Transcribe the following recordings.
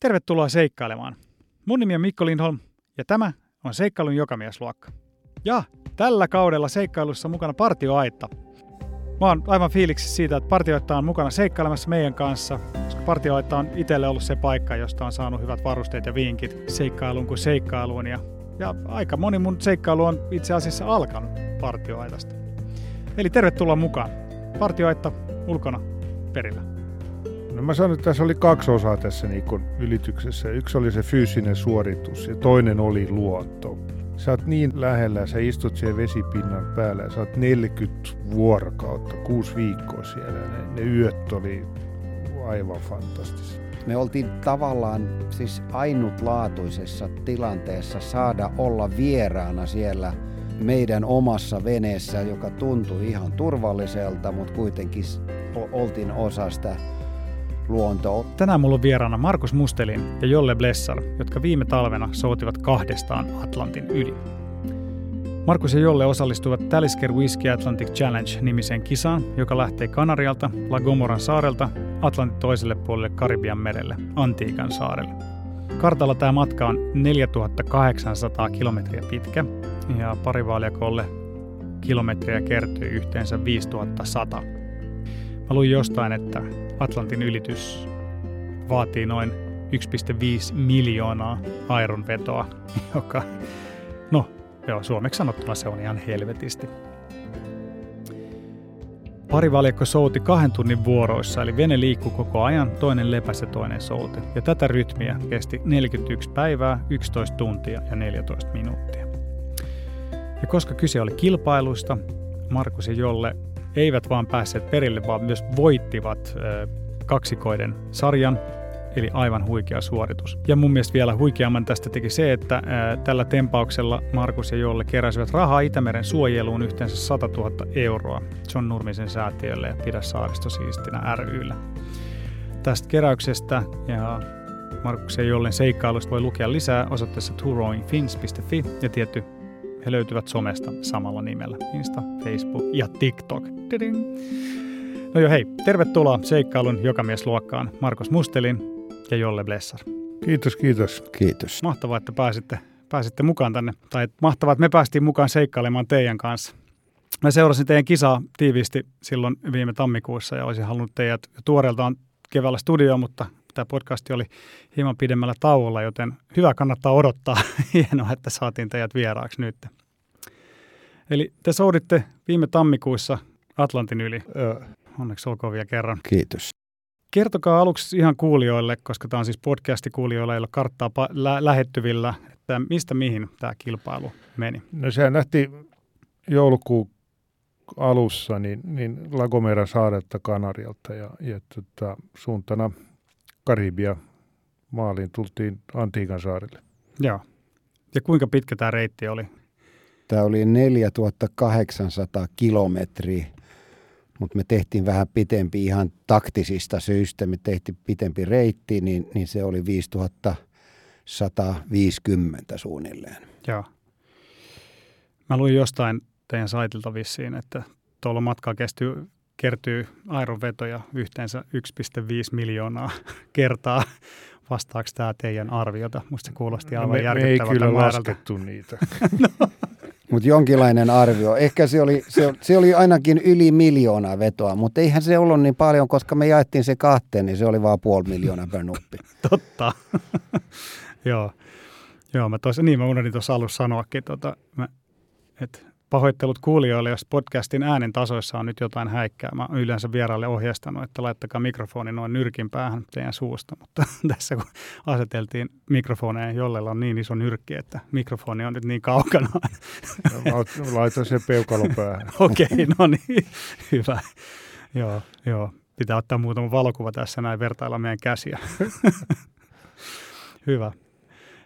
Tervetuloa seikkailemaan. Mun nimi on Mikko Lindholm ja tämä on Seikkailun jokamiesluokka. Ja tällä kaudella seikkailussa mukana partioaitta. Mä oon aivan fiiliksi siitä, että partioaitta on mukana seikkailemassa meidän kanssa, koska partioaitta on itselle ollut se paikka, josta on saanut hyvät varusteet ja vinkit seikkailuun kuin seikkailuun. Ja, ja aika moni mun seikkailu on itse asiassa alkanut partioaitasta. Eli tervetuloa mukaan. Partioaitta ulkona perillä. No mä sanon, että tässä oli kaksi osaa tässä niin ylityksessä. Yksi oli se fyysinen suoritus ja toinen oli luotto. Sä oot niin lähellä, sä istut siellä vesipinnan päällä ja sä oot 40 vuorokautta, kuusi viikkoa siellä. Ne, ne yöt oli aivan fantastisia. Me oltiin tavallaan siis ainutlaatuisessa tilanteessa saada olla vieraana siellä meidän omassa veneessä, joka tuntui ihan turvalliselta, mutta kuitenkin oltiin osa sitä luontoon. Tänään mulla on vieraana Markus Mustelin ja Jolle Blessar, jotka viime talvena soutivat kahdestaan Atlantin yli. Markus ja Jolle osallistuivat Talisker Whiskey Atlantic Challenge-nimiseen kisaan, joka lähtee Kanarialta, La Gomoran saarelta, Atlantin toiselle puolelle Karibian merelle, Antiikan saarelle. Kartalla tämä matka on 4800 kilometriä pitkä ja parivaaliakolle kilometriä kertyy yhteensä 5100. Mä luin jostain, että Atlantin ylitys vaatii noin 1,5 miljoonaa vetoa, joka, no joo, suomeksi sanottuna se on ihan helvetisti. Parivaljakko souti kahden tunnin vuoroissa, eli vene liikkuu koko ajan, toinen lepäsi ja toinen souti. Ja tätä rytmiä kesti 41 päivää, 11 tuntia ja 14 minuuttia. Ja koska kyse oli kilpailuista, Markus ja Jolle eivät vaan päässeet perille, vaan myös voittivat kaksikoiden sarjan, eli aivan huikea suoritus. Ja mun mielestä vielä huikeamman tästä teki se, että tällä tempauksella Markus ja Jolle keräsivät rahaa Itämeren suojeluun yhteensä 100 000 euroa John Nurmisen säätiölle ja Pidä saaristo siistinä ryllä. Tästä keräyksestä ja Markuksen ja Jollen seikkailusta voi lukea lisää osoitteessa touringfins.fi ja tietty he löytyvät somesta samalla nimellä. Insta, Facebook ja TikTok. Tiding. No jo hei, tervetuloa seikkailun jokamiesluokkaan Markus Mustelin ja Jolle Blessar. Kiitos, kiitos. Kiitos. Mahtavaa, että pääsitte, pääsitte mukaan tänne. Tai mahtavaa, että me päästiin mukaan seikkailemaan teidän kanssa. Mä seurasin teidän kisaa tiiviisti silloin viime tammikuussa ja olisin halunnut teidät tuoreeltaan keväällä studioon, mutta tämä podcasti oli hieman pidemmällä tauolla, joten hyvä kannattaa odottaa. Hienoa, että saatiin teidät vieraaksi nyt. Eli te souditte viime tammikuussa Atlantin yli. Ö. Onneksi olkoon vielä kerran. Kiitos. Kertokaa aluksi ihan kuulijoille, koska tämä on siis podcasti kuulijoille, ole karttaa lä- lähettyvillä, että mistä mihin tämä kilpailu meni? No sehän nähti joulukuun alussa niin, niin Lagomeran saarelta Kanarialta ja, ja tota, suuntana Karibia maaliin tultiin Antiikan saarille. Joo. Ja kuinka pitkä tämä reitti oli? Tämä oli 4800 kilometriä, mutta me tehtiin vähän pitempi ihan taktisista syistä. Me tehtiin pitempi reitti, niin, niin se oli 5150 suunnilleen. Joo. Mä luin jostain teidän saitilta vissiin, että tuolla matkaa kestyy, kertyy aironvetoja yhteensä 1,5 miljoonaa kertaa. Vastaako tämä teidän arviota? Musta se kuulosti aivan no me, järkyttävältä me ei kyllä määrältä. laskettu niitä. no. Mutta jonkinlainen arvio. Ehkä se oli, se, se oli ainakin yli miljoonaa vetoa, mutta eihän se ollut niin paljon, koska me jaettiin se kahteen, niin se oli vaan puoli miljoonaa per nuppi. Totta. Joo. Joo, mä tos, niin mä unohdin tuossa alussa sanoakin, tota, että pahoittelut kuulijoille, jos podcastin äänen tasoissa on nyt jotain häikkää. Mä yleensä vieraille ohjeistanut, että laittakaa mikrofoni noin nyrkin päähän teidän suusta, mutta tässä kun aseteltiin mikrofoneja, jollella on niin iso nyrkki, että mikrofoni on nyt niin kaukana. No, laitan sen peukalo päähän. Okei, okay, no niin, hyvä. Joo, joo. Pitää ottaa muutama valokuva tässä näin vertailla meidän käsiä. hyvä.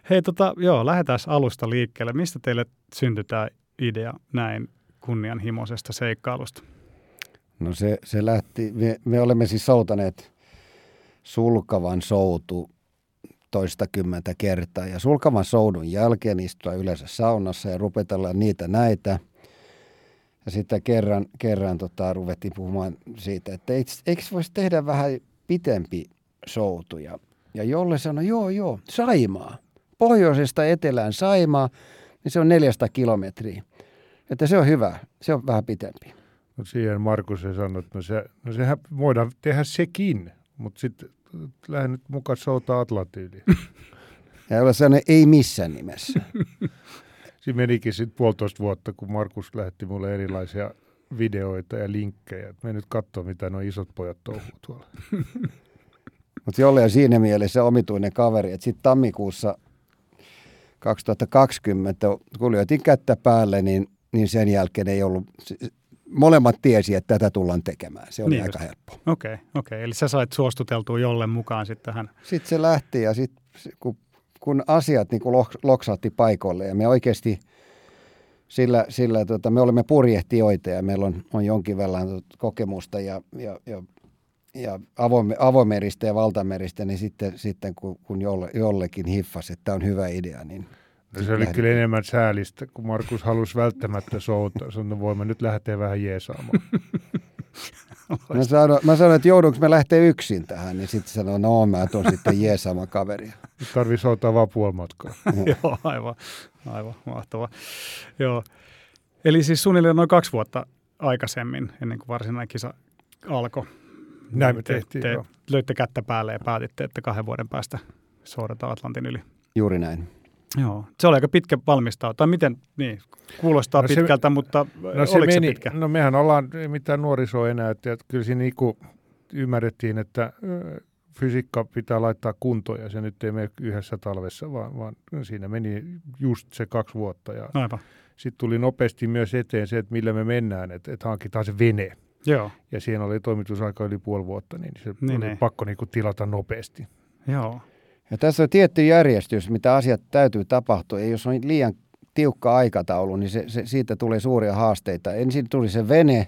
Hei, tota, joo, lähdetään alusta liikkeelle. Mistä teille syntyi tämä idea näin kunnianhimoisesta seikkailusta? No se, se lähti, me, me olemme siis soutaneet sulkavan soutu toistakymmentä kertaa. Ja sulkavan soudun jälkeen istua yleensä saunassa ja rupetella niitä näitä. Ja sitten kerran, kerran tota, ruvettiin puhumaan siitä, että eikö, eikö voisi tehdä vähän pitempi soutu. Ja Ja Jolle sanoi, joo joo, Saimaa. Pohjoisesta etelään Saimaa, niin se on 400 kilometriä. Että se on hyvä, se on vähän pitempi. No siihen Markus sanoi, että no, se, no sehän voidaan tehdä sekin, mutta sitten lähden nyt mukaan soutaa Atlantyyliin. Ja Jolle sanoi, ei missään nimessä. Siinä menikin sitten puolitoista vuotta, kun Markus lähetti mulle erilaisia videoita ja linkkejä. Me nyt katsoa, mitä nuo isot pojat touhuu tuolla. Mutta Jolle on siinä mielessä omituinen kaveri, että sitten tammikuussa 2020, kun lyötiin kättä päälle, niin, niin sen jälkeen ei ollut, molemmat tiesi, että tätä tullaan tekemään. Se oli Niin aika just. helppo. Okei, okay, okei. Okay. Eli sä sait suostuteltua jolle mukaan sitten tähän. Sitten se lähti ja sitten kun, kun asiat niin kuin loksahti paikoille ja me oikeasti sillä, sillä tota, me olemme purjehtijoita ja meillä on, on jonkin verran kokemusta ja, ja, ja, ja avoime, avomeristä ja valtameristä, niin sitten, sitten kun, kun jolle, jollekin hiffasi, että tämä on hyvä idea, niin No se oli kyllä enemmän säälistä, kun Markus halusi välttämättä soutaa. Sanoi, voimme nyt lähteä vähän jeesaamaan. Mä sanoin, mä sanoin, että joudunko me lähteä yksin tähän, niin sitten sanoin, no mä tuon sitten jeesaamaan kaveria. Tarvii soutaa vaan puoli matkaa. Joo, aivan, aivan mahtavaa. Joo. Eli siis suunnilleen noin kaksi vuotta aikaisemmin, ennen kuin varsinainen kisa alkoi. Näin me te, tehtiin, te joo. löitte kättä päälle ja päätitte, että kahden vuoden päästä soudetaan Atlantin yli. Juuri näin. Joo, se oli aika pitkä valmistautua. Tai miten, niin, kuulostaa No se- pitkältä, mutta No se oliko meni, se pitkä? no mehän ollaan, ei mitään nuorisoa enää, että kyllä siinä niinku ymmärrettiin, että fysiikka pitää laittaa kuntoon ja se nyt ei mene yhdessä talvessa, vaan, vaan siinä meni just se kaksi vuotta ja Aivan, sitten tuli nopeasti myös eteen se, että millä me mennään, että, että hankitaan se vene. Joo, Ja siinä oli toimitusaika yli puoli vuotta, niin se Niin, oli niin. pakko niinku tilata nopeasti. joo. Ja tässä on tietty järjestys, mitä asiat täytyy tapahtua. Ja jos on liian tiukka aikataulu, niin se, se, siitä tulee suuria haasteita. Ensin tuli se vene,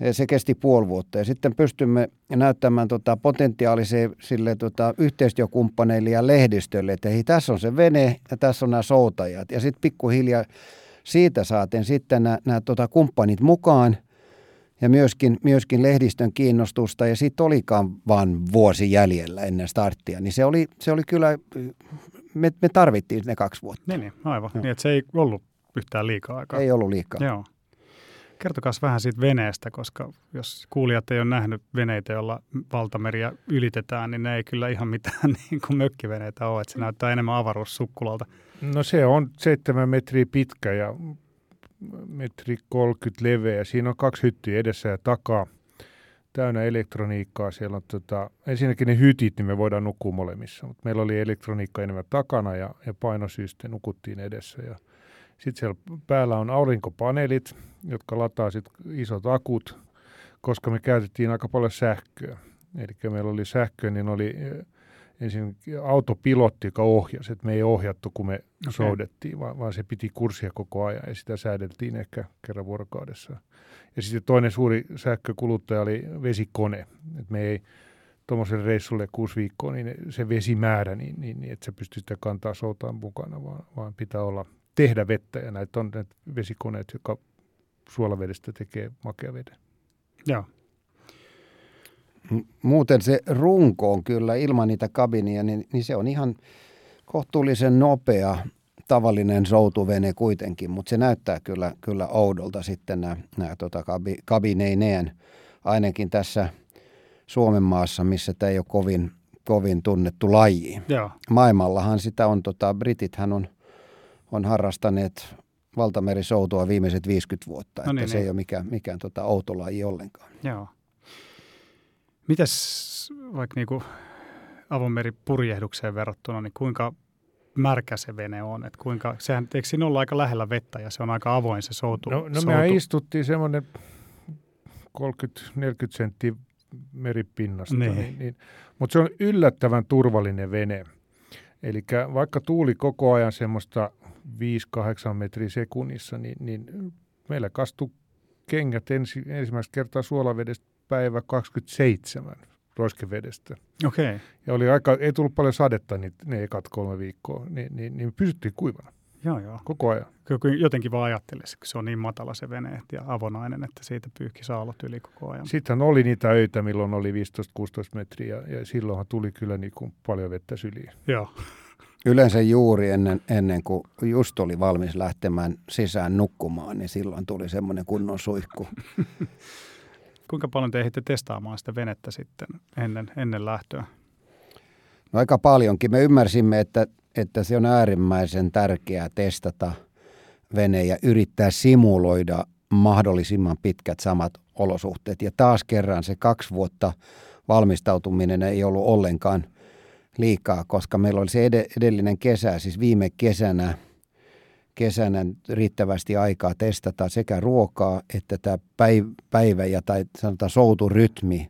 ja se kesti puoli vuotta. Ja sitten pystymme näyttämään tota potentiaalisille sille, tota, yhteistyökumppaneille ja lehdistölle, että hei, tässä on se vene ja tässä on nämä soutajat. Ja sitten pikkuhiljaa siitä saaten sitten nämä, nämä tota, kumppanit mukaan ja myöskin, myöskin lehdistön kiinnostusta. Ja sitten olikaan vain vuosi jäljellä ennen starttia. Niin se oli, se oli kyllä, me, me tarvittiin ne kaksi vuotta. Niin, niin aivan. Joo. Niin, että se ei ollut yhtään liikaa aikaa. Ei ollut liikaa. Joo. Kertokaa vähän siitä veneestä, koska jos kuulijat ei ole nähnyt veneitä, joilla valtameriä ylitetään, niin ne ei kyllä ihan mitään niin kuin mökkiveneitä ole. Että se näyttää enemmän avaruussukkulalta. No se on seitsemän metriä pitkä ja metri 30 leveä. Siinä on kaksi hyttiä edessä ja takaa. Täynnä elektroniikkaa. Siellä on tota, ensinnäkin ne hytit, niin me voidaan nukkua molemmissa. Mutta meillä oli elektroniikka enemmän takana ja, ja painosyste nukuttiin edessä. Ja sitten siellä päällä on aurinkopaneelit, jotka lataa sit isot akut, koska me käytettiin aika paljon sähköä. Eli meillä oli sähköä, niin oli ensin autopilotti, joka ohjasi, että me ei ohjattu, kun me okay. soudettiin, vaan, vaan se piti kurssia koko ajan ja sitä säädeltiin ehkä kerran vuorokaudessa. Ja sitten toinen suuri sähkökuluttaja oli vesikone, että me ei tuommoiselle reissulle kuusi viikkoa, niin se vesimäärä, niin, niin, niin että se pystyy sitä kantaa soutaan mukana, vaan, vaan pitää olla tehdä vettä ja näitä on näitä vesikoneet, jotka suolavedestä tekee makea veden. Joo, Muuten se runko on kyllä ilman niitä kabinia, niin, niin se on ihan kohtuullisen nopea tavallinen soutuvene kuitenkin, mutta se näyttää kyllä, kyllä oudolta sitten nämä, nämä tota, kabi, kabineineen, ainakin tässä Suomen maassa, missä tämä ei ole kovin, kovin tunnettu laji. joo, Maailmallahan sitä on, tota, britithän on, on harrastaneet valtamerisoutua viimeiset 50 vuotta, No että niin, se niin. ei ole mikään, mikään tota, outo laji ollenkaan. joo. Mitäs vaikka niinku avomeripurjehdukseen verrattuna, niin kuinka märkä se vene on? Et kuinka, sehän, eikö siinä olla aika lähellä vettä ja se on aika avoin se soutu? No, no soutu. mehän istuttiin semmoinen 30-40 senttiä meripinnasta, Niin. niin. Niin, niin, mutta se on yllättävän turvallinen vene. Eli vaikka tuuli koko ajan semmoista 5-8 metriä sekunnissa, niin, niin meillä kastui kengät ensi, ensimmäistä kertaa suolavedestä päivä 27 roiskevedestä. Okei, okay. Ja oli aika, ei tullut paljon sadetta niin ne ekat kolme viikkoa, niin, niin, niin pysyttiin kuivana. Joo, joo. koko ajan. Kyllä jotenkin vaan ajattelisi, kun se on niin matala se vene ja avonainen, että siitä pyyhki saallot yli koko ajan. Sitten oli niitä öitä, milloin oli 15-16 metriä ja silloinhan tuli kyllä niin kuin paljon vettä syliin. Joo. Yleensä juuri ennen, ennen kuin just oli valmis lähtemään sisään nukkumaan, niin silloin tuli semmoinen kunnon suihku. Kuinka paljon te ehditte testaamaan sitä venettä sitten ennen, ennen lähtöä? No aika paljonkin. Me ymmärsimme, että, että se on äärimmäisen tärkeää testata vene ja yrittää simuloida mahdollisimman pitkät samat olosuhteet. Ja taas kerran se kaksi vuotta valmistautuminen ei ollut ollenkaan liikaa, koska meillä oli se edellinen kesä, siis viime kesänä, kesänä riittävästi aikaa testata sekä ruokaa että tämä päivä ja tai sanotaan souturytmi.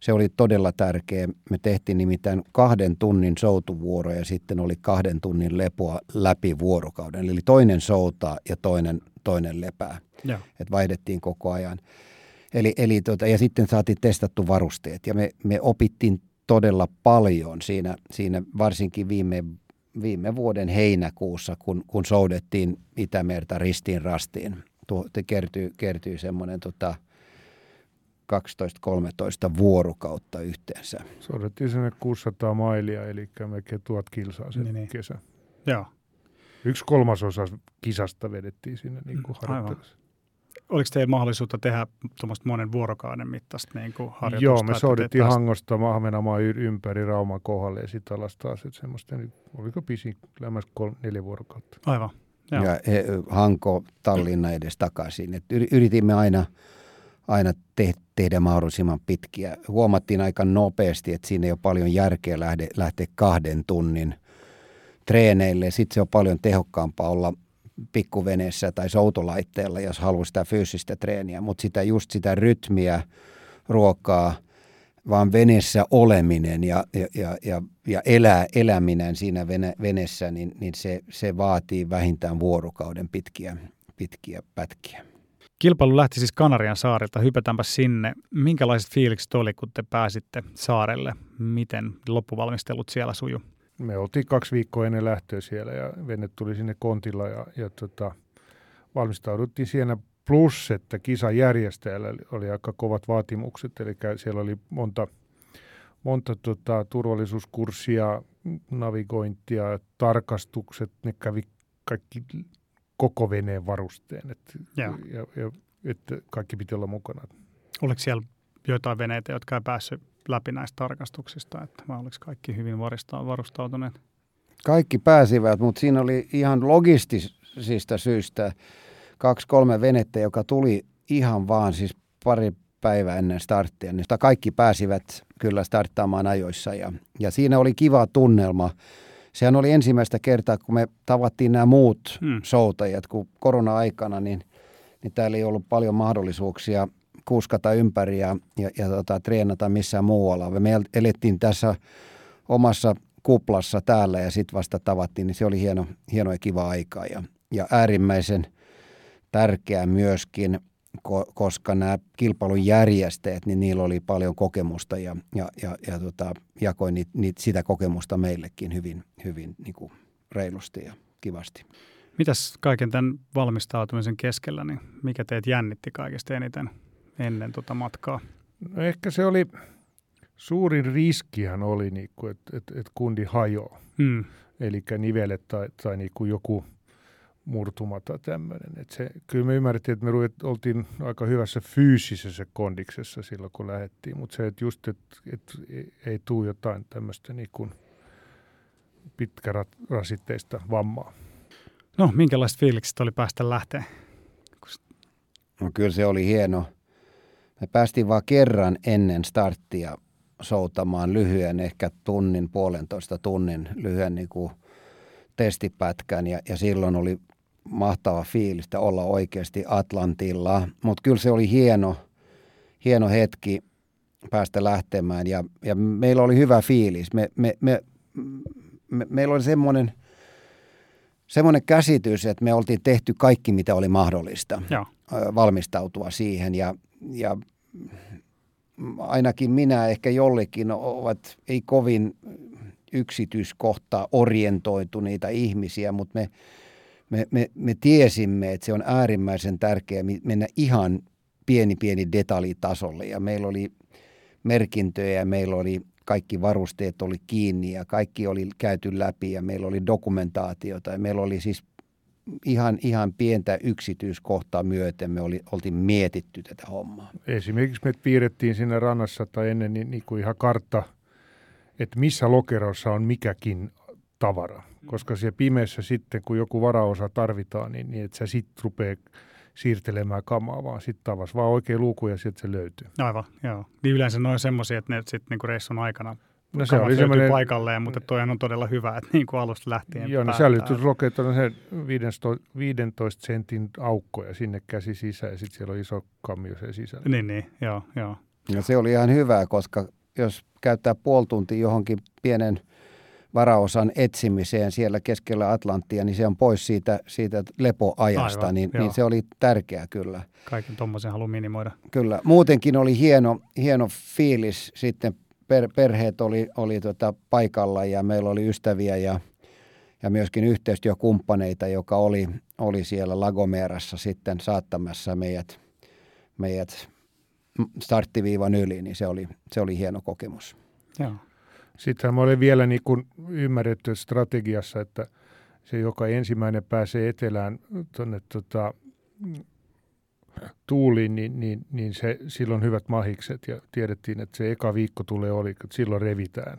Se oli todella tärkeä. Me tehtiin nimittäin kahden tunnin soutuvuoro ja sitten oli kahden tunnin lepoa läpi vuorokauden. Eli toinen soutaa ja toinen, toinen lepää. Et vaihdettiin koko ajan. Eli, eli tuota, ja sitten saatiin testattu varusteet ja me, me opittiin todella paljon siinä, siinä varsinkin viime, viime vuoden heinäkuussa, kun, kun soudettiin Itämerta ristiin rastiin. Tuo, kertyy, kertyy semmoinen tota, 12-13 vuorokautta yhteensä. Soudettiin sinne 600 mailia, eli melkein tuhat kilsaa sen niin, niin. kesä. Joo. Yksi kolmasosa kisasta vedettiin sinne niin kuin mm, oliko teillä mahdollisuutta tehdä tuommoista monen vuorokauden mittaista niin kuin harjoitusta? Joo, me soudettiin taas... Hangosta Ahvenanmaan ympäri Rauman kohdalle ja sitten alas taas, että semmoista, niin oliko pisin lämmäs kolme, neljä vuorokautta. Aivan. Joo. Ja he, Hanko, Tallinna edes takaisin. Et yritimme aina, aina te, tehdä mahdollisimman pitkiä. Huomattiin aika nopeasti, että siinä ei ole paljon järkeä lähde, lähteä kahden tunnin treeneille. Sitten se on paljon tehokkaampaa olla pikkuveneessä tai soutolaitteella, jos haluaa sitä fyysistä treeniä, mutta sitä just sitä rytmiä, ruokaa, vaan veneessä oleminen ja, ja, ja, ja, elää, eläminen siinä vene, venessä, niin, niin se, se vaatii vähintään vuorokauden pitkiä, pitkiä pätkiä. Kilpailu lähti siis Kanarian saarilta. Hypätäänpä sinne. Minkälaiset fiilikset oli, kun te pääsitte saarelle? Miten loppuvalmistelut siellä suju? Me oltiin kaksi viikkoa ennen lähtöä siellä ja vene tuli sinne kontilla ja, ja tota, valmistauduttiin siinä plus, että kisan järjestäjällä oli aika kovat vaatimukset, eli siellä oli monta, monta tota, turvallisuuskurssia, navigointia, tarkastukset, ne kävi kaikki koko veneen varusteen, et, ja, ja, ja, että kaikki piti olla mukana. Oliko siellä joitain veneitä, jotka ei päässyt läpi näistä tarkastuksista, että vai oliko kaikki hyvin varustautuneet? Kaikki pääsivät, mutta siinä oli ihan logistisista syistä kaksi-kolme venettä, joka tuli ihan vaan siis pari päivää ennen starttia, niin kaikki pääsivät kyllä starttaamaan ajoissa ja, ja siinä oli kiva tunnelma. Sehän oli ensimmäistä kertaa, kun me tavattiin nämä muut hmm. soutajat, kun korona-aikana, niin, niin täällä ei ollut paljon mahdollisuuksia kuskata ympäri ja, ja, ja tota, treenata missään muualla. Me elettiin tässä omassa kuplassa täällä ja sitten vasta tavattiin, niin se oli hieno, hieno ja kiva aikaa. Ja, ja äärimmäisen tärkeää myöskin, ko, koska nämä kilpailun järjestäjät, niin niillä oli paljon kokemusta ja, ja, ja, ja tota, jakoi niit, niit, sitä kokemusta meillekin hyvin, hyvin niin kuin reilusti ja kivasti. Mitäs kaiken tämän valmistautumisen keskellä, niin mikä teet jännitti kaikista eniten? Ennen tuota matkaa? No ehkä se oli, suurin riskihän oli, niin että et, et kundi hajoaa. Hmm. Eli nivelet tai, tai niin kuin joku murtuma tai tämmöinen. Et se, kyllä me ymmärrettiin, että me ruvet, oltiin aika hyvässä fyysisessä kondiksessa silloin, kun lähdettiin. Mutta se, että just, että et, ei, ei tule jotain tämmöistä niin kuin pitkärasitteista vammaa. No, minkälaiset fiilikset oli päästä lähteä? No kyllä se oli hieno, me päästiin vain kerran ennen starttia soutamaan lyhyen, ehkä tunnin, puolentoista tunnin lyhyen niin kuin testipätkän ja, ja silloin oli mahtava fiilistä olla oikeasti Atlantilla. Mutta kyllä se oli hieno, hieno hetki päästä lähtemään ja, ja meillä oli hyvä fiilis. Me, me, me, me, meillä oli semmoinen, semmoinen käsitys, että me oltiin tehty kaikki, mitä oli mahdollista Joo. Valmistautua siihen ja, ja ainakin minä ehkä jollekin ovat ei kovin yksityiskohtaa orientoituneita ihmisiä, mutta me, me, me, me tiesimme, että se on äärimmäisen tärkeää mennä ihan pieni pieni detaljitasolle. Ja meillä oli merkintöjä ja meillä oli kaikki varusteet oli kiinni ja kaikki oli käyty läpi ja meillä oli dokumentaatiota. Ja meillä oli siis ihan, ihan pientä yksityiskohtaa myöten me oli, oltiin mietitty tätä hommaa. Esimerkiksi me piirrettiin siinä rannassa tai ennen niin, niin kuin ihan kartta, että missä lokerossa on mikäkin tavara. Koska siellä pimeässä sitten, kun joku varaosa tarvitaan, niin, niin että sä sitten rupeaa siirtelemään kamaa, vaan sitten tavas vaan oikein luku ja sieltä se löytyy. Aivan, joo. Niin yleensä noin semmoisia, että ne sitten niinku reissun aikana No se oli semmoinen... paikalleen, mutta toihan on todella hyvä, että niin kuin alusta lähtien Joo, no säilytyslokeet on se 15, 15 sentin aukko ja sinne käsi sisään ja sitten siellä on iso kammio se sisällä. Niin, niin, joo, joo. Ja se oli ihan hyvä, koska jos käyttää puoli tuntia johonkin pienen varaosan etsimiseen siellä keskellä Atlanttia, niin se on pois siitä, siitä lepoajasta, Aivan, niin, niin se oli tärkeää kyllä. Kaiken tuommoisen haluan minimoida. Kyllä. Muutenkin oli hieno, hieno fiilis sitten per, perheet oli, oli tota paikalla ja meillä oli ystäviä ja, ja myöskin yhteistyökumppaneita, joka oli, oli siellä Lagomerassa sitten saattamassa meidät, meidät starttiviivan yli, niin se oli, se oli hieno kokemus. Joo. Sittenhän mä olin vielä niin kuin ymmärretty strategiassa, että se, joka ensimmäinen pääsee etelään tuonne tota, tuuliin, niin, niin, niin se, silloin hyvät mahikset ja tiedettiin, että se eka viikko tulee oli, että silloin revitään.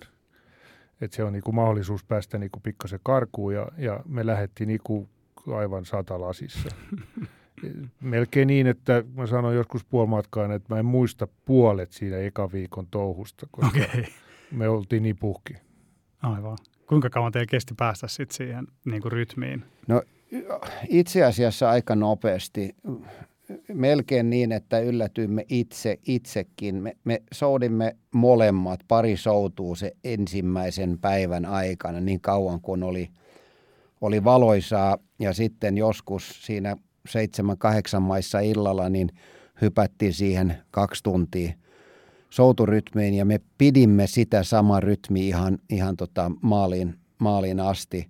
Että se on niin kuin mahdollisuus päästä niin kuin pikkasen karkuun ja, ja me lähdettiin niin kuin aivan satalasissa. Melkein niin, että mä sanoin joskus puolimatkaan, että mä en muista puolet siinä eka viikon touhusta, koska okay. me oltiin niin puhki. Aivan. Kuinka kauan teillä kesti päästä sitten siihen niin kuin rytmiin? No itse asiassa aika nopeasti melkein niin, että yllätyimme itse itsekin. Me, me soudimme molemmat, pari soutuu se ensimmäisen päivän aikana niin kauan kuin oli, oli valoisaa ja sitten joskus siinä seitsemän, kahdeksan maissa illalla niin hypättiin siihen kaksi tuntia souturytmiin ja me pidimme sitä samaa rytmiä ihan, ihan tota maaliin, maaliin asti.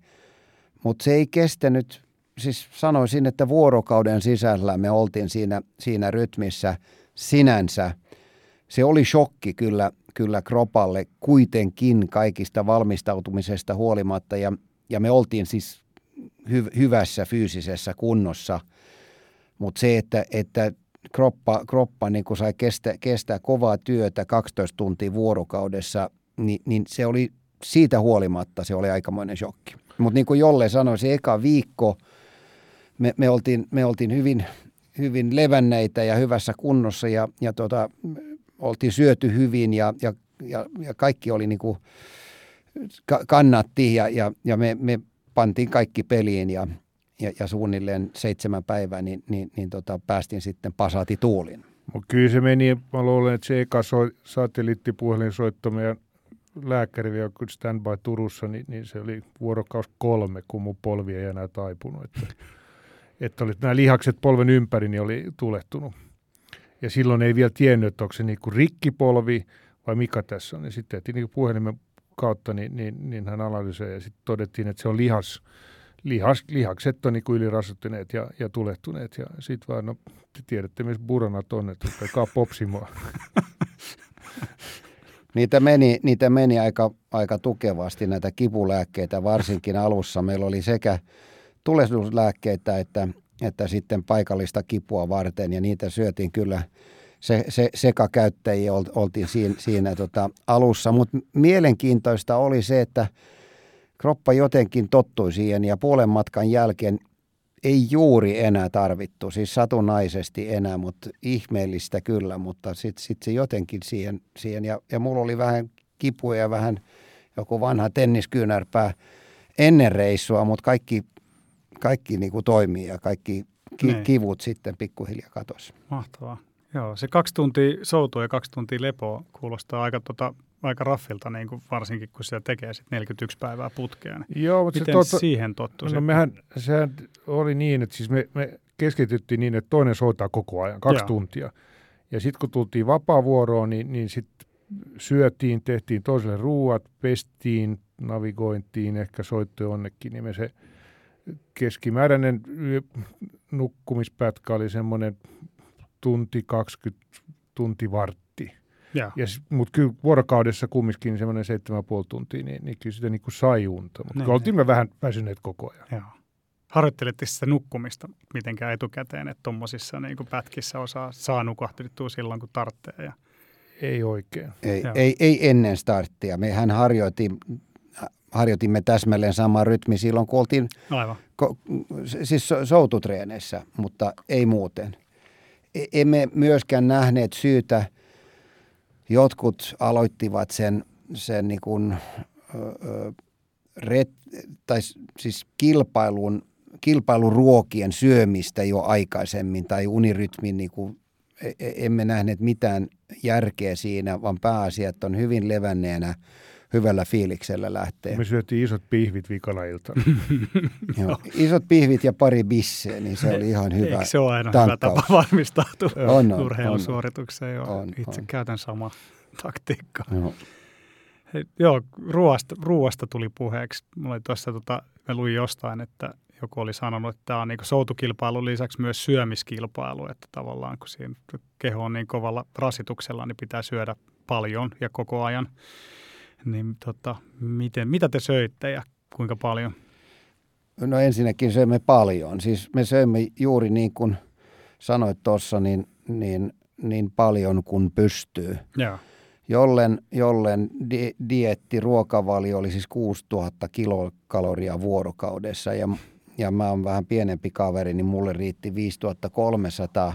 Mutta se ei kestänyt siis sanoisin, että vuorokauden sisällä me oltiin siinä, siinä rytmissä sinänsä. Se oli shokki kyllä, kyllä kropalle kuitenkin kaikista valmistautumisesta huolimatta ja, ja me oltiin siis hy, hyvässä fyysisessä kunnossa. Mutta se, että, että kroppa, kroppa niin sai kestää, kestää kovaa työtä 12 tuntia vuorokaudessa, niin, niin se oli siitä huolimatta se oli aikamoinen shokki. Mutta niin kuin Jolle sanoi, se eka viikko – me, me, oltiin, me oltiin hyvin, hyvin levänneitä ja hyvässä kunnossa ja, ja tota, oltiin syöty hyvin ja, ja, ja, ja kaikki oli niin kuin, kannatti ja, ja, ja me, me pantiin kaikki peliin ja, ja, ja suunnilleen seitsemän päivää, niin, niin, niin tota, päästiin sitten Pasati tuulin. Mutta kyllä se meni, mä luulen, että se eka so, satelliittipuhelinsoitto meidän lääkäri vielä standby Turussa, niin, niin, se oli vuorokaus kolme, kun mun polvi ei enää taipunut. Että että oli, nämä lihakset polven ympäri niin oli tulehtunut. Ja silloin ei vielä tiennyt, että onko se niin kuin rikkipolvi vai mikä tässä on. Ja sitten niin puhelimen kautta, niin, niin, niin hän analysoi ja sitten todettiin, että se on lihas, lihas lihakset on niin kuin ylirasittuneet ja, ja tulehtuneet. Ja sitten vaan, no te tiedätte, missä buranat on, että rupeakaa popsimaan. Niitä meni, niitä meni aika, aika tukevasti näitä kipulääkkeitä, varsinkin alussa. Meillä oli sekä tulehduslääkkeitä että, että sitten paikallista kipua varten ja niitä syötiin kyllä se, se, sekakäyttäjiä oltiin siinä, siinä tota alussa, mutta mielenkiintoista oli se, että kroppa jotenkin tottui siihen ja puolen matkan jälkeen ei juuri enää tarvittu, siis satunnaisesti enää, mutta ihmeellistä kyllä, mutta sitten sit se jotenkin siihen, siihen. Ja, ja mulla oli vähän kipuja ja vähän joku vanha tenniskyynärpää ennen reissua, mutta kaikki kaikki niin kuin toimii ja kaikki ki- niin. kivut sitten pikkuhiljaa katosi. Mahtavaa. Joo, se kaksi tuntia soutua ja kaksi tuntia lepoa kuulostaa aika, tota, aika raffilta, niin kuin varsinkin kun sitä tekee sitten 41 päivää putkeen. Joo, mutta Miten se totta, siihen tottu? No, no mehän, sehän oli niin, että siis me, me keskityttiin niin, että toinen soittaa koko ajan, kaksi Joo. tuntia. Ja sitten kun tultiin vapaavuoroon, niin, niin sitten syötiin, tehtiin toiselle ruuat, pestiin, navigointiin, ehkä soitto jonnekin, niin me se – keskimääräinen nukkumispätkä oli semmoinen tunti 20 tunti vartti. Ja, s- mutta kyllä vuorokaudessa kumminkin semmoinen 7,5 tuntia, niin, niin kyllä sitä niin kuin sai unta. Mutta Niin, oltiin me vähän väsyneet koko ajan. Joo. Harjoittelitte sitä nukkumista mitenkään etukäteen, että tuommoisissa niin pätkissä osaa, saa nukahtettua silloin, kun tarvitsee. Ja, Ei oikein. Ei, Joo. ei, ei ennen starttia. Mehän harjoitti, harjoitimme täsmälleen sama rytmi silloin, kun oltiin aivan. ko, siis so- soututreeneissä, mutta ei muuten. E- emme myöskään nähneet syytä, jotkut aloittivat sen, sen niin kuin, ö, ret, tai siis kilpailun, kilpailuruokien syömistä jo aikaisemmin tai unirytmin niin kuin, e- e- emme nähneet mitään järkeä siinä, vaan pääasia, että on hyvin levänneenä hyvällä fiiliksellä lähtee. Me syötiin isot pihvit vikana iltana. Joo. Isot pihvit ja pari bisseä, niin se oli ihan hyvä Eikö se ole aina hyvä tankkaus. tapa valmistautua On, on, urheilusuoritukseen? Joo. On, Itse on. käytän sama taktiikka. Joo. Hei, joo, ruoasta, ruoasta tuli puheeksi. Mulla oli tuossa, tota, mä luin jostain, että joku oli sanonut, että tämä on niin soutukilpailun lisäksi myös syömiskilpailu, että tavallaan kun siinä keho on niin kovalla rasituksella, niin pitää syödä paljon ja koko ajan. Niin tota, miten, mitä te söitte ja kuinka paljon? No ensinnäkin söimme paljon. Siis me söimme juuri niin kuin sanoit tuossa, niin, niin, niin paljon kuin pystyy. Joo, Jollen, jollen di, dietti, ruokavalio oli siis 6000 kilokaloria vuorokaudessa ja, ja mä oon vähän pienempi kaveri, niin mulle riitti 5300.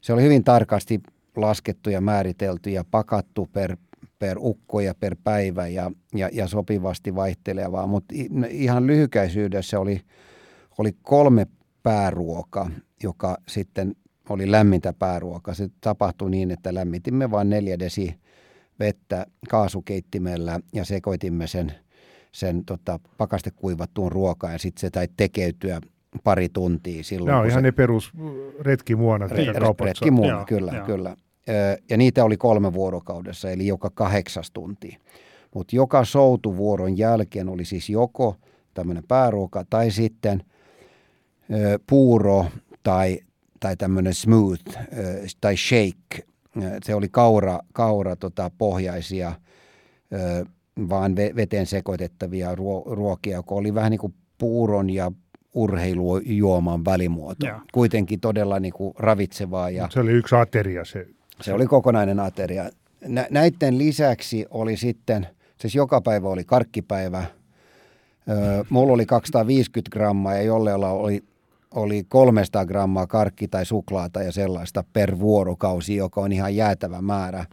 Se oli hyvin tarkasti laskettu ja määritelty ja pakattu per, per ukko ja per päivä ja, ja, ja sopivasti vaihtelevaa, mutta ihan lyhykäisyydessä oli, oli kolme pääruoka, joka sitten oli lämmintä pääruoka. Se tapahtui niin, että lämmitimme vain neljä desi vettä kaasukeittimellä ja sekoitimme sen, sen tota, pakastekuivattuun ruokaan ja sitten se tai tekeytyä pari tuntia silloin. Nämä on ihan se, ne perus retkimuonat, Re- retkimuona, kyllä, joo. kyllä. Ja niitä oli kolme vuorokaudessa, eli joka kahdeksas tunti. Mutta joka soutuvuoron jälkeen oli siis joko tämmöinen pääruoka tai sitten ö, puuro tai, tai tämmöinen smooth ö, tai shake. Se oli kaura, kaura tota, pohjaisia, ö, vaan ve- veteen sekoitettavia ruo- ruokia, joka oli vähän niin kuin puuron ja urheilujuoman välimuoto. Joo. Kuitenkin todella niin kuin ravitsevaa ja Se oli yksi ateria se. Se oli kokonainen ateria. Nä, näiden lisäksi oli sitten, siis joka päivä oli karkkipäivä. Öö, mulla oli 250 grammaa ja jollella oli, oli 300 grammaa karkki- tai suklaata ja sellaista per vuorokausi, joka on ihan jäätävä määrä.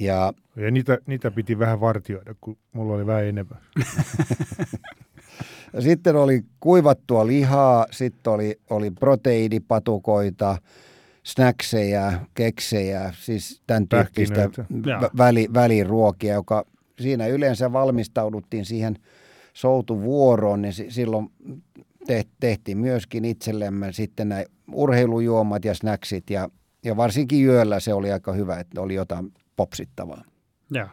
Ja Ja niitä, niitä piti vähän vartioida, kun mulla oli vähän enemmän. Sitten oli kuivattua lihaa, sitten oli, oli proteiinipatukoita, snackseja, keksejä, siis tämän tyyppistä väli, väliruokia, joka siinä yleensä valmistauduttiin siihen soutuvuoroon, niin si- silloin te- tehtiin myöskin itsellemme sitten nämä urheilujuomat ja snacksit ja, ja varsinkin yöllä se oli aika hyvä, että oli jotain popsittavaa. joo.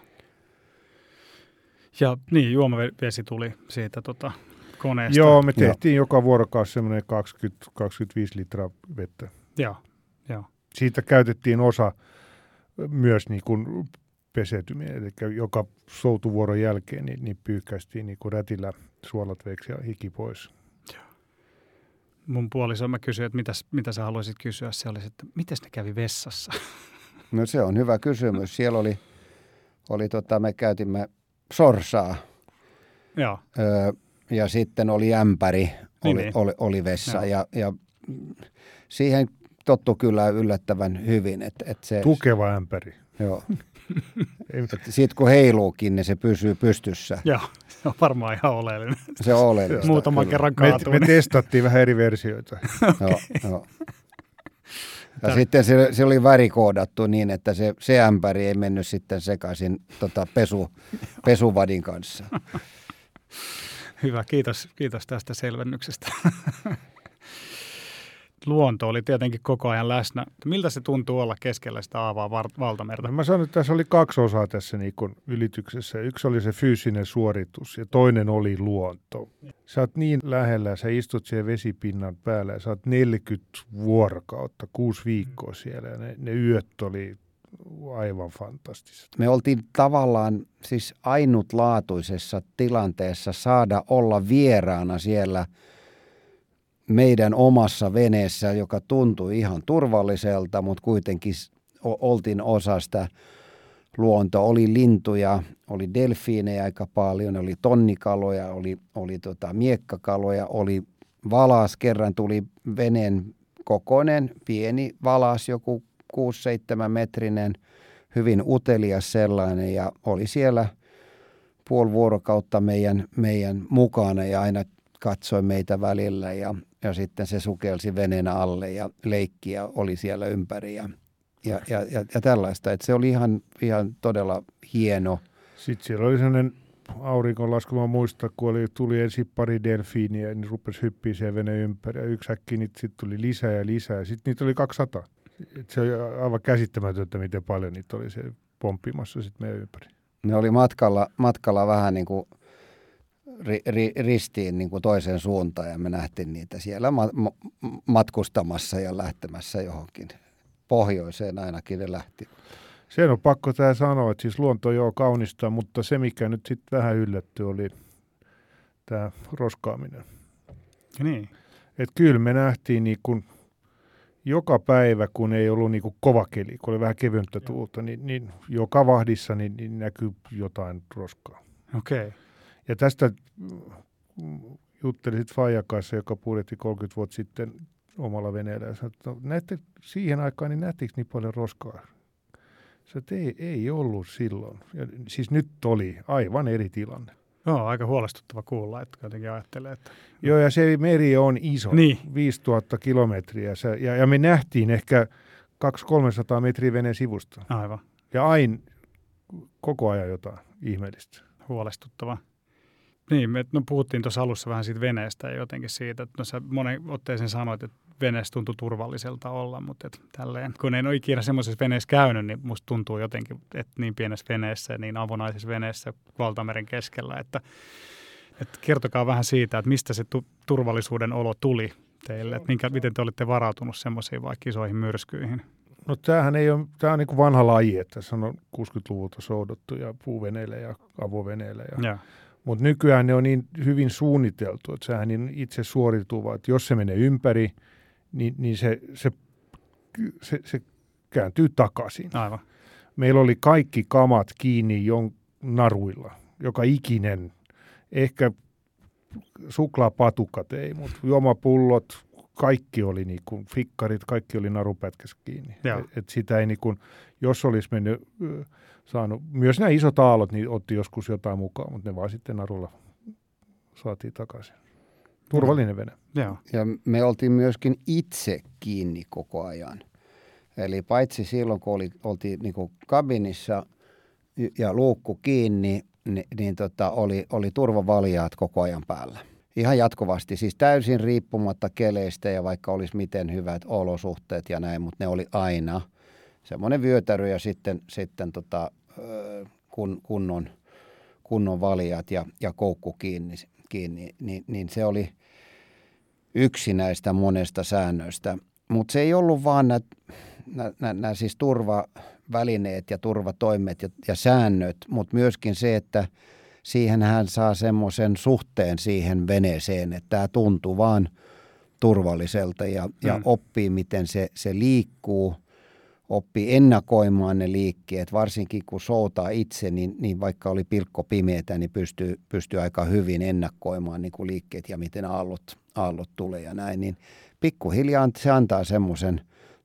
Ja niin, juomavesi tuli siitä tota, koneesta. Joo, me tehtiin joka vuorokausi semmoinen 20-25 litraa vettä. Joo. Siitä käytettiin osa myös niin kuin pesetyminen, eli joka soutuvuoron jälkeen niin, niin pyyhkäistiin niin kuin rätillä suolat veiksi ja hiki pois. Mun puoliso mä kysyin, että mitäs, mitä sä haluaisit kysyä. Se oli, että miten ne kävi vessassa? No se on hyvä kysymys. Siellä oli, oli tota, me käytimme sorsaa joo, öö, ja sitten oli ämpäri, Niin, oli, niin. oli, oli vessa Joo. ja, ja siihen tottu kyllä yllättävän hyvin. Että, että se, Tukeva ämpäri. joo, Ei, että sit kun heiluukin, niin se pysyy pystyssä. joo. Se on varmaan ihan oleellinen. Se on oleellista. Muutaman kyllä. kerran me, kaatuu. me niin- testattiin vähän eri versioita. Joo, joo. Ja sitten se, se oli värikoodattu niin, että se, se ämpäri ei mennyt sitten sekaisin tota, pesu, pesuvadin kanssa. Hyvä, kiitos, kiitos tästä selvennyksestä. Luonto oli tietenkin koko ajan läsnä. Miltä se tuntuu olla keskellä sitä aavaa valtamerta? No mä sanon, että tässä oli kaksi osaa tässä niin kuin ylityksessä. Yksi oli se fyysinen suoritus ja toinen oli luonto. Sä oot niin lähellä, sä istut siellä vesipinnan päällä ja sä oot 40 vuorokautta, kuusi viikkoa siellä ja ne, ne yöt oli aivan fantastiset. Me oltiin tavallaan siis ainutlaatuisessa tilanteessa saada olla vieraana siellä – meidän omassa veneessä, joka tuntui ihan turvalliselta, mutta kuitenkin oltiin osa sitä luontoa. Oli lintuja, oli delfiinejä aika paljon, oli tonnikaloja, oli, oli tota miekkakaloja, oli valas. Kerran tuli veneen kokoinen, pieni valas, joku 6-7 metrinen, hyvin utelias sellainen ja oli siellä puoli vuorokautta meidän, meidän mukana ja aina katsoi meitä välillä ja ja sitten se sukelsi veneen alle ja leikkiä oli siellä ympäri ja, ja, ja, ja, ja tällaista. Että se oli ihan, ihan todella hieno. Sitten siellä oli sellainen aurinkonlasku, mä muistan, kun oli, tuli ensin pari delfiiniä, niin rupesi hyppiä siellä veneen ympäri ja yksi äkki niitä sitten tuli lisää ja lisää ja sitten niitä oli 200. Et se oli aivan käsittämätöntä, miten paljon niitä oli se pomppimassa sitten meidän ympäri. Ne oli matkalla, matkalla vähän niin kuin ri, ri, ristiin niin kuin toiseen suuntaan ja me nähtiin niitä siellä ma, ma, matkustamassa ja lähtemässä johonkin. Pohjoiseen ainakin ne lähti. Sen on pakko tämä sanoa, että siis luonto joo kaunista, mutta se mikä nyt sitten vähän yllätty oli tämä roskaaminen. Niin. Että kyllä me nähtiin niin kuin joka päivä, kun ei ollut niin kuin kova keli, kun oli vähän kevyemtä tuulta, niin, niin joka vahdissa niin, niin näkyy jotain roskaa. Okei. Okay. Ja tästä juttelisit Faija kanssa, joka purjetti 30 vuotta sitten omalla veneellä ja sanoi, että no, näette, siihen aikaan niin näettekö niin paljon roskaa? Se että ei, ei ollut silloin. Ja, siis nyt oli aivan eri tilanne. Joo, aika huolestuttava kuulla, että jotenkin ajattelee, että... Joo, ja se meri on iso, niin. 5000 kilometriä, se, ja, ja me nähtiin ehkä 200-300 metriä veneen sivusta. Aivan. Ja aina koko ajan jotain ihmeellistä. Huolestuttava. Niin, me no, puhuttiin tuossa alussa vähän siitä veneestä ja jotenkin siitä, että no sä monen otteeseen sanoit, että veneessä tuntuu turvalliselta olla, mutta et tälleen, kun en ole ikinä semmoisessa veneessä käynyt, niin musta tuntuu jotenkin, että niin pienessä veneessä, niin avonaisessa veneessä valtameren keskellä, että, että kertokaa vähän siitä, että mistä se tu- turvallisuuden olo tuli teille, että minkä, miten te olitte varautunut semmoisiin vaikka isoihin myrskyihin? No tämähän ei ole, tämä on niin kuin vanha laji, että se on 60-luvulta soudottu ja puuveneillä ja avoveneillä ja, ja mutta nykyään ne on niin hyvin suunniteltu, että sehän niin itse suorituva, että jos se menee ympäri, niin, niin se, se, se, se kääntyy takaisin. Aivan. Meillä oli kaikki kamat kiinni jon naruilla, joka ikinen. Ehkä suklaapatukat ei, mutta juomapullot, kaikki oli niin kuin, fikkarit, kaikki oli narupätkässä kiinni. Et, et sitä ei niin kuin, jos olisi mennyt saanut, myös nämä isot aallot, niin otti joskus jotain mukaan, mutta ne vaan sitten narulla saatiin takaisin. Turvallinen vene. Ja. ja me oltiin myöskin itse kiinni koko ajan. Eli paitsi silloin, kun oli, oltiin niin kuin kabinissa ja luukku kiinni, niin, niin tota, oli, oli turvavaljaat koko ajan päällä. Ihan jatkuvasti, siis täysin riippumatta keleistä ja vaikka olisi miten hyvät olosuhteet ja näin, mutta ne oli aina semmoinen vyötäry ja sitten, sitten tota, kun, kunnon, kunnon valijat ja, ja koukku kiinni, kiinni niin, niin se oli yksi näistä monesta säännöistä. Mutta se ei ollut vaan nämä siis turvavälineet ja turvatoimet ja, ja säännöt, mutta myöskin se, että siihen hän saa semmoisen suhteen siihen veneeseen, että tämä tuntuu vaan turvalliselta ja, mm. ja oppii, miten se, se liikkuu – oppi ennakoimaan ne liikkeet, varsinkin kun soutaa itse, niin, niin vaikka oli pilkko pimeätä, niin pystyy, pystyy aika hyvin ennakoimaan niin kuin liikkeet ja miten aallot, aallot tulee ja näin. Niin pikkuhiljaa se antaa semmoisen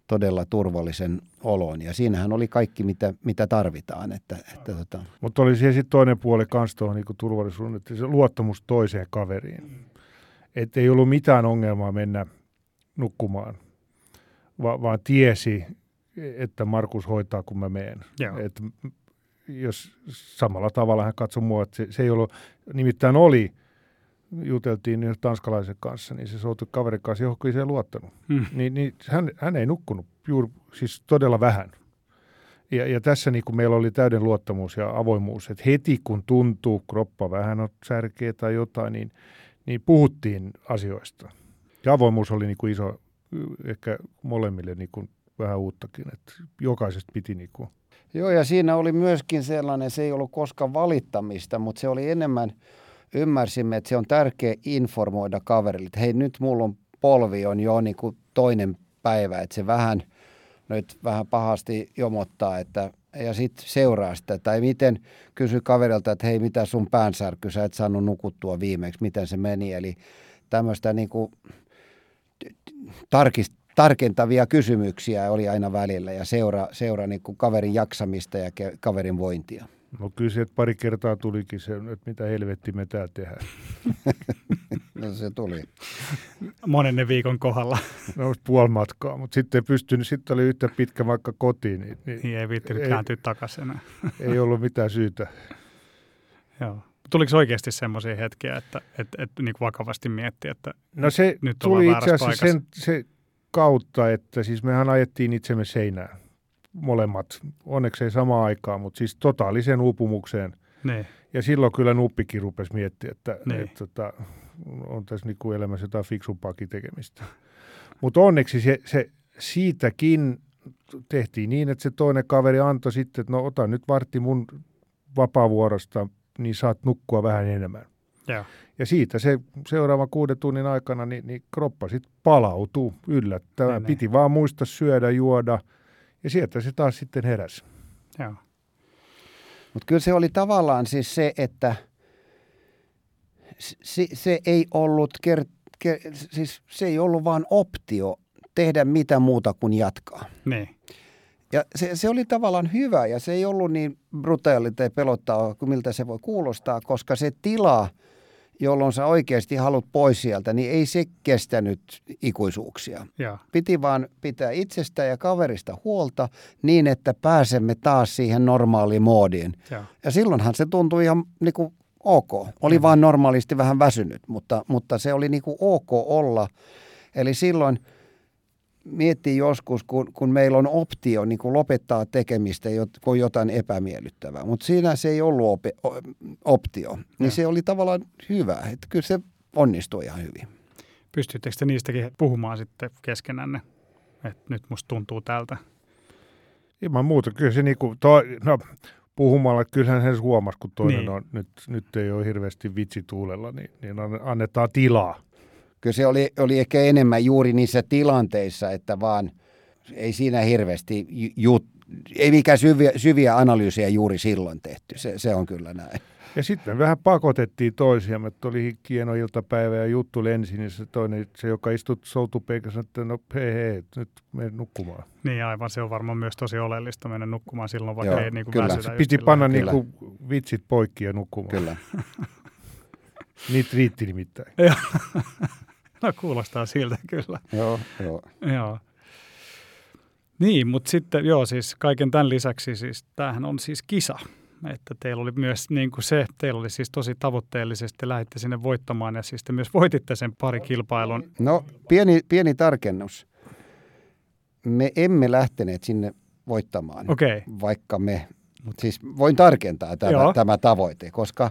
todella turvallisen olon ja siinähän oli kaikki, mitä, mitä tarvitaan. Että, että tota. Mutta oli siellä sitten toinen puoli kanssa tuohon niin turvallisuuden, että se luottamus toiseen kaveriin. Että ei ollut mitään ongelmaa mennä nukkumaan, va- vaan tiesi, että Markus hoitaa, kun mä menen. Et jos samalla tavalla hän katsoi mua, että se, se ei ollut, nimittäin oli juteltiin niin tanskalaisen kanssa, niin se soutui kaverin kanssa, johon se ei luottanut. Mm. Niin, niin hän, hän ei nukkunut juuri, siis todella vähän. Ja, ja tässä niin kuin meillä oli täyden luottamus ja avoimuus, että heti kun tuntuu, kroppa vähän on särkeä tai jotain, niin, niin puhuttiin asioista. Ja avoimuus oli niin kuin iso, ehkä molemmille niin kuin vähän uuttakin, että jokaisesta piti niin kuin Joo, ja siinä oli myöskin sellainen, se ei ollut koskaan valittamista, mutta se oli enemmän, ymmärsimme, että se on tärkeä informoida kaverille, että hei nyt mulla on polvi on jo niin kuin toinen päivä, että se vähän nyt vähän pahasti jomottaa, että ja sitten seuraa sitä. Tai miten kysy kaverilta, että hei, mitä sun päänsärky, sä et saanut nukuttua viimeksi, miten se meni. Eli tämmöistä niin kuin tarkist, tarkentavia kysymyksiä oli aina välillä ja seura, seura niin kuin kaverin jaksamista ja ke, kaverin vointia. No kyllä sieltä pari kertaa tulikin se, että mitä helvetti me täällä tehdään. no se tuli. Monennen viikon kohdalla. No puoli matkaa, mutta sitten ei pystynyt, sitten oli yhtä pitkä vaikka kotiin. Niin, niin, niin ei viittinyt ei, kääntyä takaisin ei ollut mitään syytä. Joo. Tuliko oikeasti semmoisia hetkiä, että, että, että niin vakavasti miettiä, että no se nyt tuli itse asiassa sen, se kautta, että siis mehän ajettiin itsemme seinään molemmat, onneksi ei samaan aikaan, mutta siis totaaliseen uupumukseen. Ne. Ja silloin kyllä nuppikin rupesi miettiä, että, Ne. että, että on tässä niin kuin elämässä jotain fiksumpaakin tekemistä. Mutta onneksi se, se siitäkin tehtiin niin, että se toinen kaveri antoi sitten, että no ota nyt vartti mun vapaavuorosta, niin saat nukkua vähän enemmän. Ja, ja siitä se seuraava kuuden tunnin aikana niin, niin kroppa sitten palautuu yllättävän. Niin, Piti vaan muistaa syödä, juoda ja sieltä se taas sitten heräsi. Joo. Mutta kyllä se oli tavallaan siis se, että se, se ei ollut ker, ker, siis se ei ollut vaan optio tehdä mitä muuta kuin jatkaa. Niin. Ja se, se oli tavallaan hyvä ja se ei ollut niin brutaali tai pelottava kuin miltä se voi kuulostaa, koska se tila, jolloin sä oikeasti haluat pois sieltä, niin ei se kestänyt ikuisuuksia. Ja. Piti vaan pitää itsestä ja kaverista huolta niin, että pääsemme taas siihen normaaliin moodiin. Ja. Ja silloinhan se tuntui ihan niin kuin ok. Oli vaan normaalisti vähän väsynyt, mutta, mutta se oli niin kuin ok olla. Eli silloin – miettii joskus, kun, kun meillä on optio niin kuin lopettaa tekemistä, kun jotain epämiellyttävää. Mutta siinä se ei ollut op, optio. Niin ja. se oli tavallaan hyvä. Että kyllä se onnistui ihan hyvin. Pystyttekö te niistäkin puhumaan sitten keskenänne? Että nyt musta tuntuu tältä. Ilman muuta. Kyllä se niin kuin, to, no, puhumalla, kyllähän hän huomasi, kun toinen niin. on, nyt, nyt ei ole hirveästi vitsi tuulella, niin, niin annetaan tilaa kyllä se oli, oli ehkä enemmän juuri niissä tilanteissa, että vaan ei siinä hirveästi jut, ei mikään syviä, syviä analyysiä juuri silloin tehty. Se, se on kyllä näin. Ja sitten me vähän pakotettiin toisiamme, että oli hieno iltapäivä ja juttu lensi, niin se toinen, se joka istui soutupeikassa, sanoi, että no hei hei, nyt mene nukkumaan. Niin aivan, se on varmaan myös tosi oleellista mennä nukkumaan silloin, vaikka Joo, ei niin kuin kyllä. väsytä. Piti panna niin kuin vitsit poikki ja nukkumaan. Kyllä. Niitä riitti nimittäin. Kuulostaa siltä kyllä. Joo, joo. joo. Niin, mutta sitten joo, siis kaiken tämän lisäksi siis tämähän on siis kisa. Että teillä oli myös niin kuin se, teillä oli siis tosi tavoitteellisesti, lähditte sinne voittamaan ja siis te myös voititte sen pari kilpailun. No pieni, pieni tarkennus. Me emme lähteneet sinne voittamaan, okay. vaikka me, mutta siis voin tarkentaa tämä, tämä tavoite, koska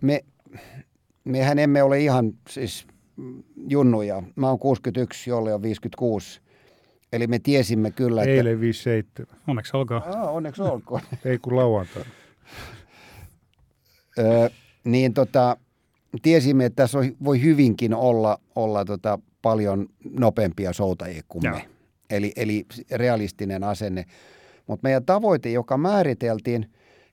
me, mehän emme ole ihan siis junnuja. Mä oon 61, jolle on 56. Eli me tiesimme kyllä, että... Eilen 57. Onneksi olkoon. Aa, onneksi olkoon. Ei kun lauantai. Ö, niin tota, tiesimme, että tässä voi hyvinkin olla, olla tota paljon nopeampia soutajia kuin me. Eli, eli realistinen asenne. Mutta meidän tavoite, joka määriteltiin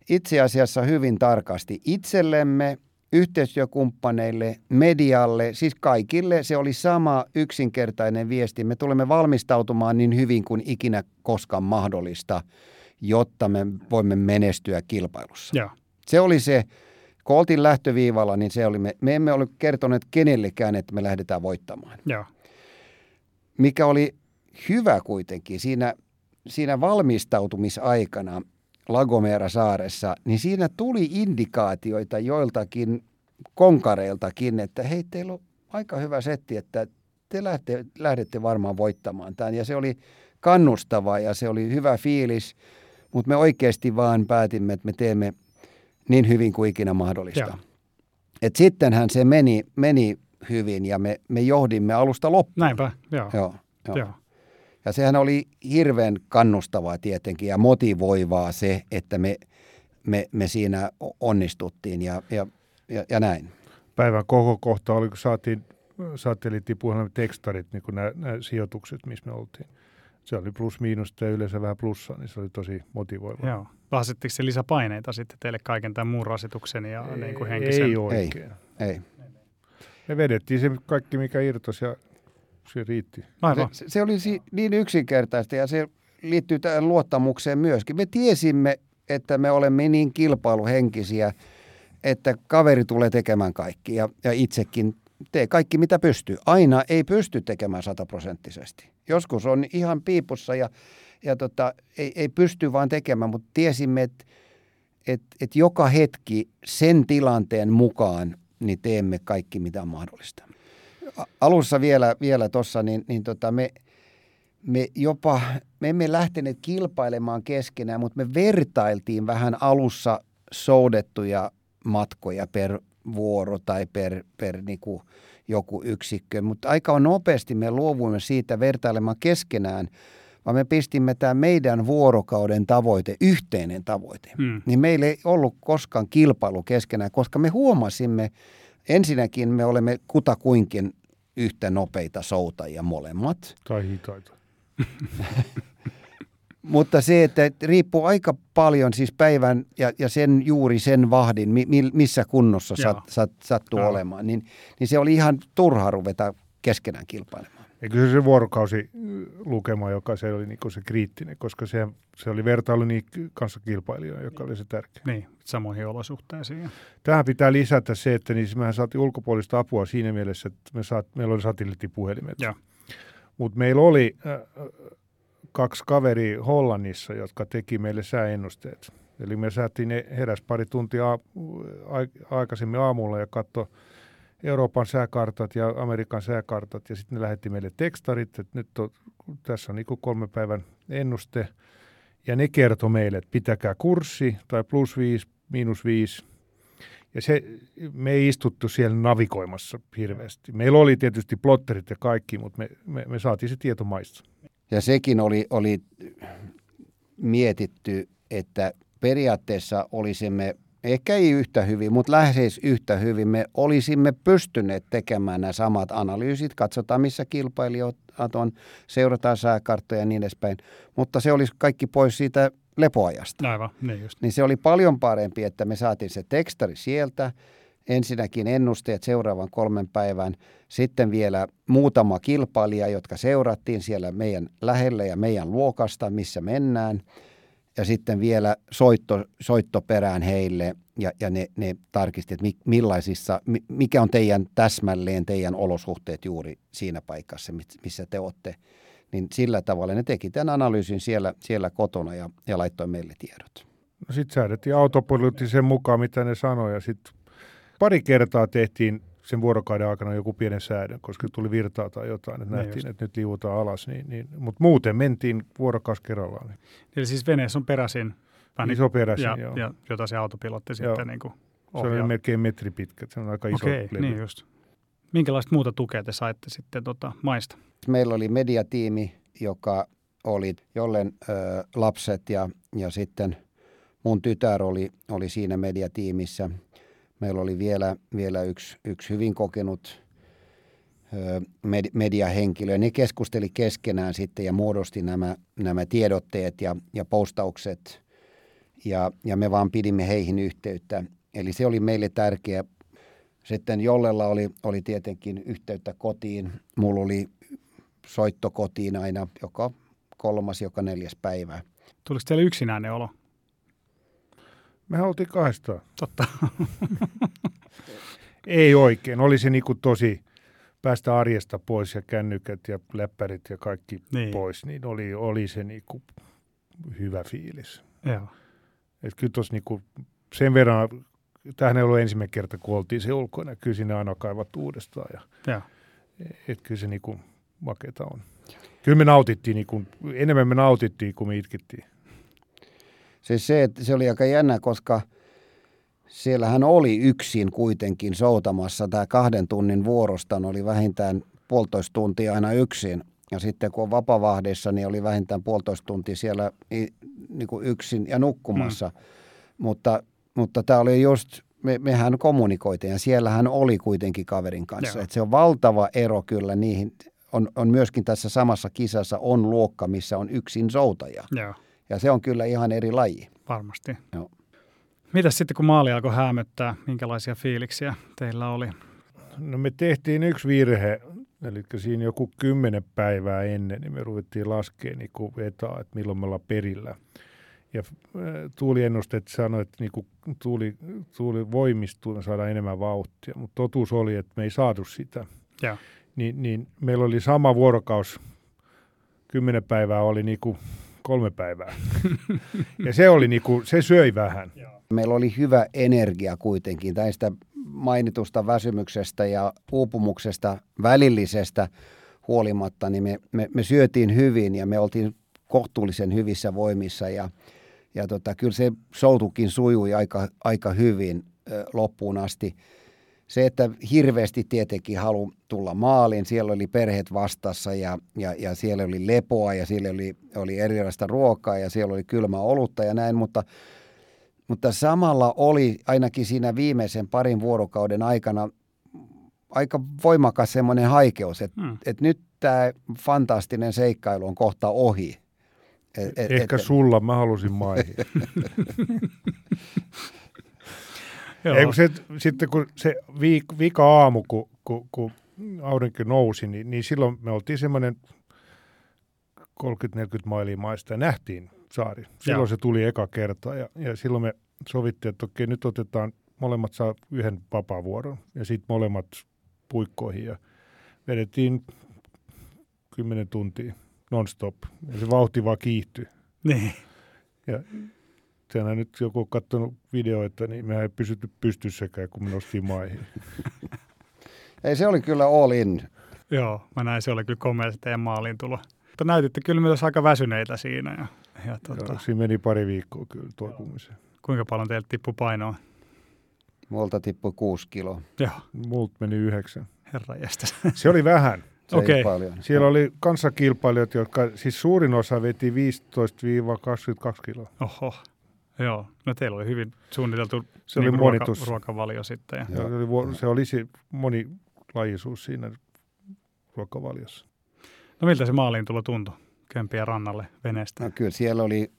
itse asiassa hyvin tarkasti itsellemme – yhteistyökumppaneille, medialle, siis kaikille se oli sama yksinkertainen viesti. Me tulemme valmistautumaan niin hyvin kuin ikinä koskaan mahdollista, jotta me voimme menestyä kilpailussa. Ja. Se oli se, kun oltiin lähtöviivalla, niin se oli, me, me emme ole kertoneet kenellekään, että me lähdetään voittamaan. Ja. Mikä oli hyvä kuitenkin siinä, siinä valmistautumisaikana, Lagomera saaressa, niin siinä tuli indikaatioita joiltakin konkareiltakin, että hei, teillä on aika hyvä setti, että te lähdette, lähdette varmaan voittamaan tämän. Ja se oli kannustava ja se oli hyvä fiilis, mutta me oikeasti vaan päätimme, että me teemme niin hyvin kuin ikinä mahdollista. Et sittenhän se meni, meni hyvin ja me, me johdimme alusta loppuun. Näinpä, joo. Joo, joo. joo. Ja sehän oli hirveän kannustavaa tietenkin ja motivoivaa se, että me, me, me siinä onnistuttiin ja, ja, ja, ja näin. Päivän koko kohta oli, kun saatiin satelliittipuhelimen tekstarit, niin kuin nämä, nämä sijoitukset, missä me oltiin. Se oli plus miinusta ja yleensä vähän plussaa, niin se oli tosi motivoivaa. Joo. Asettiko se lisäpaineita sitten teille kaiken tämän muun rasituksen ja ei, niin kuin henkisen? Ei oikein. Ei. Me vedettiin se kaikki, mikä irtosi ja se riitti. Aivan. Se, se oli si- niin yksinkertaista ja se liittyy tähän luottamukseen myöskin. Me tiesimme, että me olemme niin kilpailuhenkisiä, että kaveri tulee tekemään kaikki ja, ja itsekin tee kaikki mitä pystyy. Aina ei pysty tekemään sataprosenttisesti. Joskus on ihan piipussa ja, ja tota, ei, ei pysty vaan tekemään, mutta tiesimme, että et, et joka hetki sen tilanteen mukaan niin teemme kaikki mitä on mahdollista. Alussa vielä, vielä tuossa, niin, niin tota me, me jopa, me emme lähteneet kilpailemaan keskenään, mutta me vertailtiin vähän alussa soudettuja matkoja per vuoro tai per, per niinku joku yksikkö, mutta aika nopeasti me luovuimme siitä vertailemaan keskenään, vaan me pistimme tämä meidän vuorokauden tavoite, yhteinen tavoite. Hmm. Niin meillä ei ollut koskaan kilpailu keskenään, koska me huomasimme, ensinnäkin me olemme kutakuinkin yhtä nopeita soutajia molemmat. Tai hitaita. Mutta se, että riippuu aika paljon siis päivän ja, ja sen juuri sen vahdin, mi, mi- missä kunnossa sat, sat, sattuu Joo. olemaan, niin, niin se oli ihan turha ruveta keskenään kilpailemaan. Eikö se se vuorokausi lukema, joka se oli niinku se kriittinen, koska se, se oli vertailu niin kanssa kilpailijoita, joka oli se tärkeä. Niin, samoihin olosuhteisiin. Tähän pitää lisätä se, että niin mehän saatiin ulkopuolista apua siinä mielessä, että me saat, meillä oli satelliittipuhelimet. Joo. Mutta meillä oli äh, kaksi kaveri Hollannissa, jotka teki meille sääennusteet. Eli me saatiin ne heräs pari tuntia aikaisemmin aamulla ja katsoi Euroopan sääkartat ja Amerikan sääkartat ja sitten ne lähetti meille tekstarit, että nyt on, tässä on niin kolme päivän ennuste. Ja ne kertoi meille, että pitäkää kurssi tai plus viisi, miinus viisi. Ja se, me ei istuttu siellä navigoimassa hirveästi. Meillä oli tietysti plotterit ja kaikki, mutta me, me, me saatiin se tieto maista. Ja sekin oli, oli mietitty, että periaatteessa olisimme, ehkä ei yhtä hyvin, mutta lähes yhtä hyvin, me olisimme pystyneet tekemään nämä samat analyysit, katsotaan missä kilpailijat on, seurataan sääkarttoja ja niin edespäin, mutta se olisi kaikki pois siitä lepoajasta. Aivan, niin just. Niin se oli paljon parempi, että me saatiin se tekstari sieltä, ensinnäkin ennusteet seuraavan kolmen päivän, sitten vielä muutama kilpailija, jotka seurattiin siellä meidän lähellä ja meidän luokasta, missä mennään, ja sitten vielä soitto, soitto perään heille, ja, ja ne, ne tarkisti, että mi, millaisissa, mi- mikä on teidän täsmälleen teidän olosuhteet juuri siinä paikassa, missä te olette. Niin sillä tavalla ne teki tämän analyysin siellä, siellä kotona ja, ja laittoi meille tiedot. No sitten säädettiin autopilotti sen mukaan, mitä ne sanoi. Ja sitten pari kertaa tehtiin sen vuorokauden aikana joku pienen säädön, koska tuli virtaa tai jotain, että Niin nähtiin, just. että nyt liuutaan alas. Niin, niin, Mutta muuten mentiin vuorokaus kerrallaan. Niin. Eli siis veneessä on peräsin. vähän Iso peräsin, ja, joo. ja jota se autopilotti Joo. sitten niin kuin Se oli melkein metri pitkä, se on aika iso Okei, levy. niin just. Minkälaista muuta tukea te saitte sitten tota maista? Meillä oli mediatiimi, joka oli jollen ö, lapset ja, ja sitten mun tytär oli, oli siinä mediatiimissä. Meillä oli vielä, vielä yksi, yksi hyvin kokenut med, mediahenkilö. Ne keskusteli keskenään sitten ja muodosti nämä, nämä tiedotteet ja, ja postaukset ja, ja me vaan pidimme heihin yhteyttä. Eli se oli meille tärkeä. Sitten Jollella oli, oli tietenkin yhteyttä kotiin. Mulla oli soitto kotiin aina joka kolmas, joka neljäs päivä. Tuliko teille yksinäinen olo? Mehän oltiin kahdestaan. Totta. Ei oikein. Oli se niinku tosi päästä arjesta pois ja kännykät ja läppärit ja kaikki Niin. pois, niin oli, oli se niinku hyvä fiilis. Joo. Et kyllä tuossa niinku sen verran tämähän ei ollut ensimmäinen kerta, kun oltiin se ulkona. Kyllä sinne aina kaivat uudestaan. Ja, Joo. et kyllä se niin kuin makeeta on. Kyllä me nautittiin, niin kuin, enemmän me nautittiin kuin me itkettiin. Siis se, että se oli aika jännä, koska siellähän oli yksin kuitenkin soutamassa. Tämä kahden tunnin vuorosta oli vähintään puolitoista tuntia aina yksin. Ja sitten kun on vapavahdissa, niin oli vähintään puolitoista tuntia siellä niin kuin yksin ja nukkumassa. Mm. Mutta, mutta tämä oli just, me, mehän kommunikoitiin ja siellähän oli kuitenkin kaverin kanssa. Et se on valtava ero kyllä niihin. On, on myöskin tässä samassa kisassa on luokka, missä on yksin soutaja. Joo. Ja se on kyllä ihan eri laji. Varmasti. Joo. Mitäs sitten kun maali alkoi hämöttää, minkälaisia fiiliksiä teillä oli? No me tehtiin yksi virhe, eli siinä joku kymmenen päivää ennen, niin me ruvettiin laskemaan niin kuin etaa, että milloin me ollaan perillä. Ja tuuliennusteet sanoi, että niin kuin tuuli, tuuli voimistuu, me saadaan enemmän vauhtia, mutta totuus oli, että me ei saatu sitä. Joo. Niin, niin meillä oli sama vuorokaus, kymmenen päivää oli niin kuin kolme päivää. ja se, oli niin kuin, se söi vähän. Meillä oli hyvä energia kuitenkin tästä mainitusta väsymyksestä ja uupumuksesta välillisestä huolimatta, niin me, me, me syötiin hyvin ja me oltiin kohtuullisen hyvissä voimissa ja, ja tota, kyllä se soutukin sujui aika, aika hyvin ö, loppuun asti. Se, että hirveästi tietenkin halu tulla maaliin, siellä oli perheet vastassa ja, ja, ja siellä oli lepoa ja siellä oli, oli erilaista ruokaa ja siellä oli kylmä olutta ja näin, mutta mutta samalla oli ainakin siinä viimeisen parin vuorokauden aikana aika voimakas semmoinen haikeus, että hmm. et nyt tämä fantastinen seikkailu on kohta ohi. Et, et, Ehkä et, sulla, mä halusin maihin. Ei, kun se, sitten kun se viik, vika aamu, kun, kun, kun aurinko nousi, niin, niin silloin me oltiin semmoinen 30-40 mailia maista ja nähtiin saari. Silloin Joo. se tuli eka kerta ja, ja silloin me sovittiin, että okei, nyt otetaan, molemmat saa yhden vapaavuoron ja sitten molemmat puikkoihin ja vedettiin 10 tuntia non-stop ja se vauhti vaan kiihtyi. Niin. Ja Tänään nyt joku on katsonut videoita, niin mehän ei pysytty pystyssäkään, kun me nostiin maihin. ei, se oli kyllä all in. Joo, mä näin, se oli kyllä komea se teidän maaliin tulo. Mutta näytitte kyllä myös aika väsyneitä siinä. Ja, ja tuota... Joo, siinä meni pari viikkoa kyllä toipumiseen. Kuinka paljon teiltä tippui painoa? Multa tippui kuusi kiloa. Joo. Multa meni yhdeksän. Herra Se oli vähän. Se okay. paljon. Siellä oli kanssakilpailijat, jotka siis suurin osa veti 15-22 kiloa. Oho. Joo, no teillä oli hyvin suunniteltu se niin oli ruoka, ruokavalio sitten. Ja. Se, oli, se oli se monilajisuus siinä ruokavaliossa. No miltä se maaliin tulo tuntui Kömpiä rannalle veneestä? No kyllä siellä oli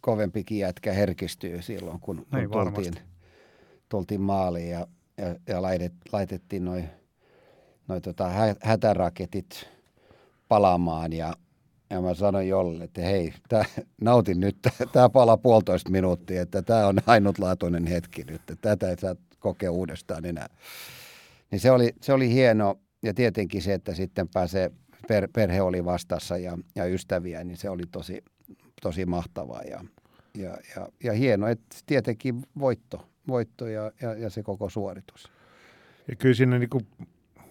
kovempikin jätkä herkistyy silloin, kun, kun niin, tultiin, tultiin maaliin ja, ja, ja laitet, laitettiin noin noi tota hätäraketit palaamaan ja, ja mä sanoin Jolle, että hei, tää, nautin nyt, tämä palaa puolitoista minuuttia, että tämä on ainutlaatuinen hetki nyt, että tätä ei saa kokea uudestaan enää. Niin se oli, se oli hieno ja tietenkin se, että sitten pääsee, per, perhe oli vastassa ja, ja ystäviä, niin se oli tosi, tosi mahtavaa ja, ja, ja, ja hieno, että tietenkin voitto, voitto ja, ja, ja se koko suoritus. Ja kyllä siinä niin kuin,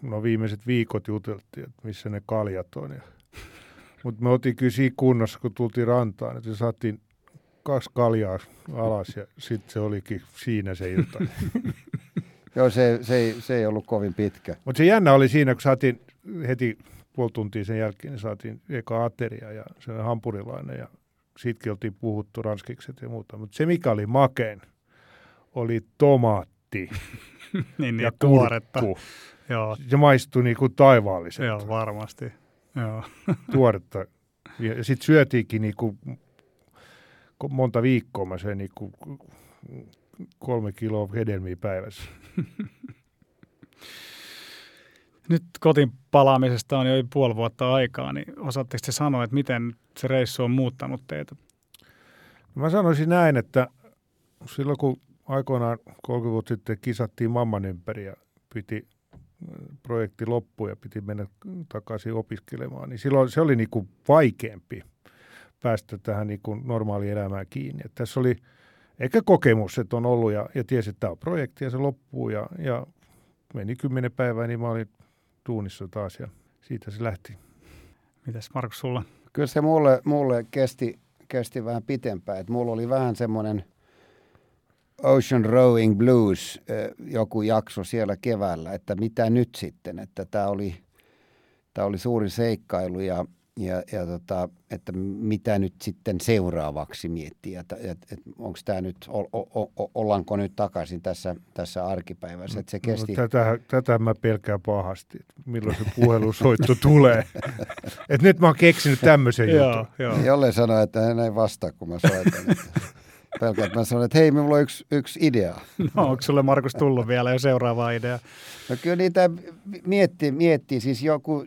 no viimeiset viikot juteltiin, että missä ne kaljat on. Ja, mutta me oltiin kyllä siinä kunnossa, kun tultiin rantaan, että saatiin kaksi kaljaa alas ja sitten se olikin siinä se ilta. Joo, se, se, ei, se ei ollut kovin pitkä. Mutta se jännä oli siinä, kun saatiin heti puoli tuntia sen jälkeen, niin saatiin eka ateria ja se hampurilainen ja siitäkin oltiin puhuttu ranskikset ja muuta. Mutta se, mikä oli makeen, oli tomaatti niin, niin, ja tuoretta. Joo. Se maistui niin kuin taivaalliselta. Joo, varmasti. Joo. tuoretta. Ja sitten syötiinkin niin kuin, monta viikkoa mä söin niin kuin kolme kiloa hedelmiä päivässä. Nyt kotiin palaamisesta on jo puoli vuotta aikaa, niin osaatteko te sanoa, että miten se reissu on muuttanut teitä? Mä sanoisin näin, että silloin kun aikoinaan 30 vuotta sitten kisattiin mamman ympäri ja piti projekti loppu ja piti mennä takaisin opiskelemaan, niin silloin se oli niin kuin vaikeampi päästä tähän niin kuin normaalielämään kiinni. Että tässä oli Eikä kokemus, että on ollut ja, ja tiesi, että tämä on projekti ja se loppuu ja, ja meni kymmenen päivää, niin mä olin tuunissa taas ja siitä se lähti. Mitäs Markus sulla? Kyllä se mulle, mulle kesti, kesti vähän pitempään. Et mulla oli vähän semmoinen Ocean Rowing Blues joku jakso siellä keväällä, että mitä nyt sitten, että tämä oli, tää oli suuri seikkailu ja ja, ja tota, että mitä nyt sitten seuraavaksi miettii, että et, et, onko tämä nyt, o, o, o, ollaanko nyt takaisin tässä, tässä arkipäivässä, että se no, kesti... No, tätä, tätä mä pelkään pahasti, että milloin se puhelusoitto tulee. Et nyt mä oon keksinyt tämmöisen jutun. Jolle sanoo, että hän ei vastaa, kun mä soitan. pelkät. Mä sanoin, että hei, minulla on yksi, yksi idea. No, onko sulle Markus tullut vielä jo seuraava idea? No kyllä niitä miettii, miettii. siis joku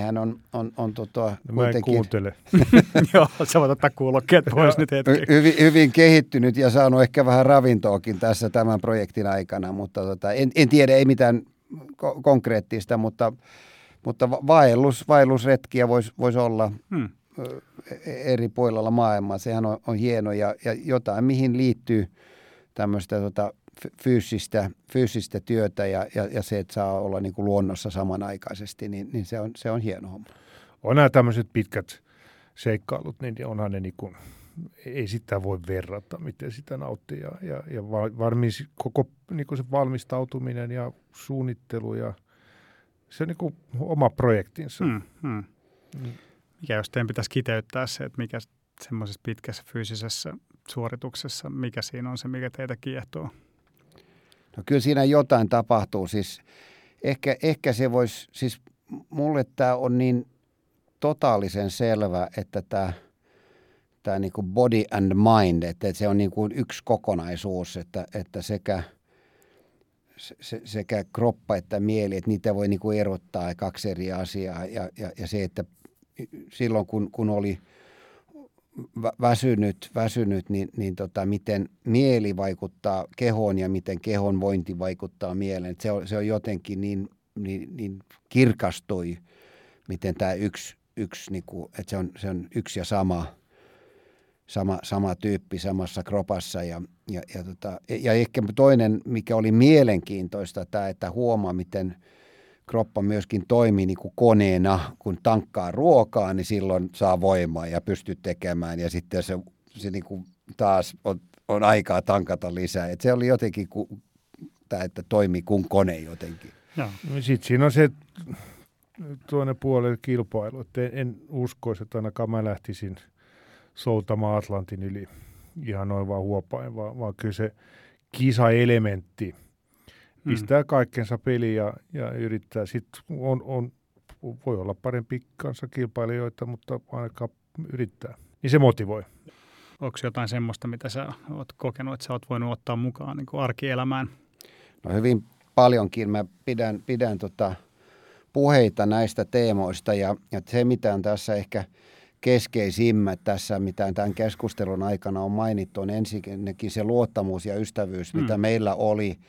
hän on, on, on tota, no, kuitenkin... Mä en kuuntele. Joo, sä voit ottaa kuulokkeet pois nyt hetki. Hyvin, hyvin kehittynyt ja saanut ehkä vähän ravintoakin tässä tämän projektin aikana, mutta tota, en, en tiedä, ei mitään ko- konkreettista, mutta, mutta vaellus, vaellusretkiä voisi vois olla. Hmm eri puolilla maailmaa. Sehän on, on hieno ja, ja jotain, mihin liittyy tämmöistä tota, fyysistä, fyysistä työtä ja, ja, ja se, että saa olla niin kuin luonnossa samanaikaisesti, niin, niin se, on, se on hieno homma. On nämä tämmöiset pitkät seikkailut, niin onhan ne niin kuin, ei sitä voi verrata, miten sitä nauttii. Ja, ja, ja varmis, koko niin kuin se valmistautuminen ja suunnittelu ja se on niin kuin oma projektinsa. Hmm, hmm. Mm. Mikä jos teidän pitäisi kiteyttää se, että mikä semmoisessa pitkässä fyysisessä suorituksessa, mikä siinä on se, mikä teitä kiehtoo? No kyllä siinä jotain tapahtuu. Siis ehkä, ehkä se voisi, siis mulle tämä on niin totaalisen selvä, että tämä tämä niin body and mind, että se on niin kuin yksi kokonaisuus, että, että sekä, se, sekä kroppa että mieli, että niitä voi niin kuin erottaa kaksi eri asiaa ja, ja, ja se, että silloin kun, kun oli väsynyt, väsynyt niin, niin tota, miten mieli vaikuttaa kehoon ja miten kehon vointi vaikuttaa mieleen. Se on, se on jotenkin niin, niin, niin kirkastui, miten tämä yksi, yksi niin kuin, että se on, se on yksi ja sama, sama, sama tyyppi samassa kropassa. Ja, ja, ja, tota, ja ehkä toinen, mikä oli mielenkiintoista, tämä, että huomaa, miten – kroppa myöskin toimii niin kuin koneena, kun tankkaa ruokaa, niin silloin saa voimaa ja pystyy tekemään ja sitten se, se niin kuin taas on, on aikaa tankata lisää. Et se oli jotenkin, ku, tää, että toimii kuin kone jotenkin. No. Sitten siinä on se tuonne puolelle kilpailu, että en, en uskoisi, että ainakaan mä lähtisin soutamaan Atlantin yli ihan noin vaan huopain, vaan, vaan kyllä se kisaelementti – Mm. pistää kaikkensa peliin ja, ja yrittää. Sitten on, on, voi olla parempi kanssa kilpailijoita, mutta ainakaan yrittää. Niin se motivoi. Onko jotain semmoista, mitä sä oot kokenut, että sä oot voinut ottaa mukaan niin kuin arkielämään? No hyvin paljonkin. Mä pidän, pidän tota puheita näistä teemoista ja, ja se, mitä on tässä ehkä keskeisimmät tässä, mitä tämän keskustelun aikana on mainittu, on ensinnäkin se luottamus ja ystävyys, mm. mitä meillä oli –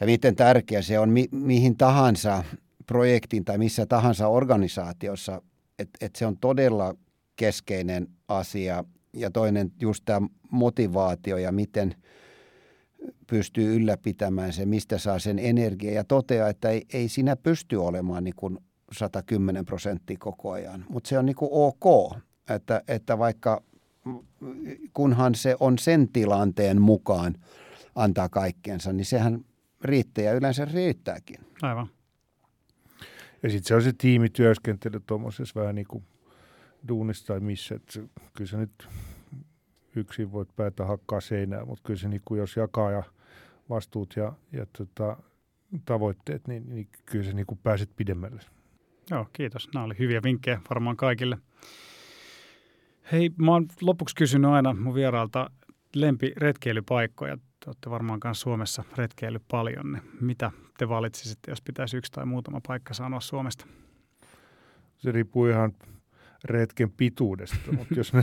ja miten tärkeä se on mi- mihin tahansa projektiin tai missä tahansa organisaatiossa, että et se on todella keskeinen asia. Ja toinen just tämä motivaatio ja miten pystyy ylläpitämään se, mistä saa sen energiaa ja toteaa, että ei, ei siinä pysty olemaan niin kuin 110 prosenttia koko ajan, mutta se on niin kuin ok, että, että vaikka kunhan se on sen tilanteen mukaan antaa kaikkensa, niin sehän riittää ja yleensä riittääkin. Aivan. Ja sitten se on se tiimityöskentely tuommoisessa vähän niin kuin duunissa tai missä. Että kyllä se nyt yksin voit päätä hakkaa seinää, mutta kyllä se niin kuin jos jakaa ja vastuut ja, ja tota, tavoitteet, niin, niin kyllä se niin kuin pääset pidemmälle. Joo, kiitos. Nämä oli hyviä vinkkejä varmaan kaikille. Hei, mä oon lopuksi kysynyt aina mun vieraalta lempiretkeilypaikkoja te olette varmaan myös Suomessa retkeillyt paljon, niin mitä te valitsisitte, jos pitäisi yksi tai muutama paikka sanoa Suomesta? Se riippuu ihan retken pituudesta, mutta jos ne,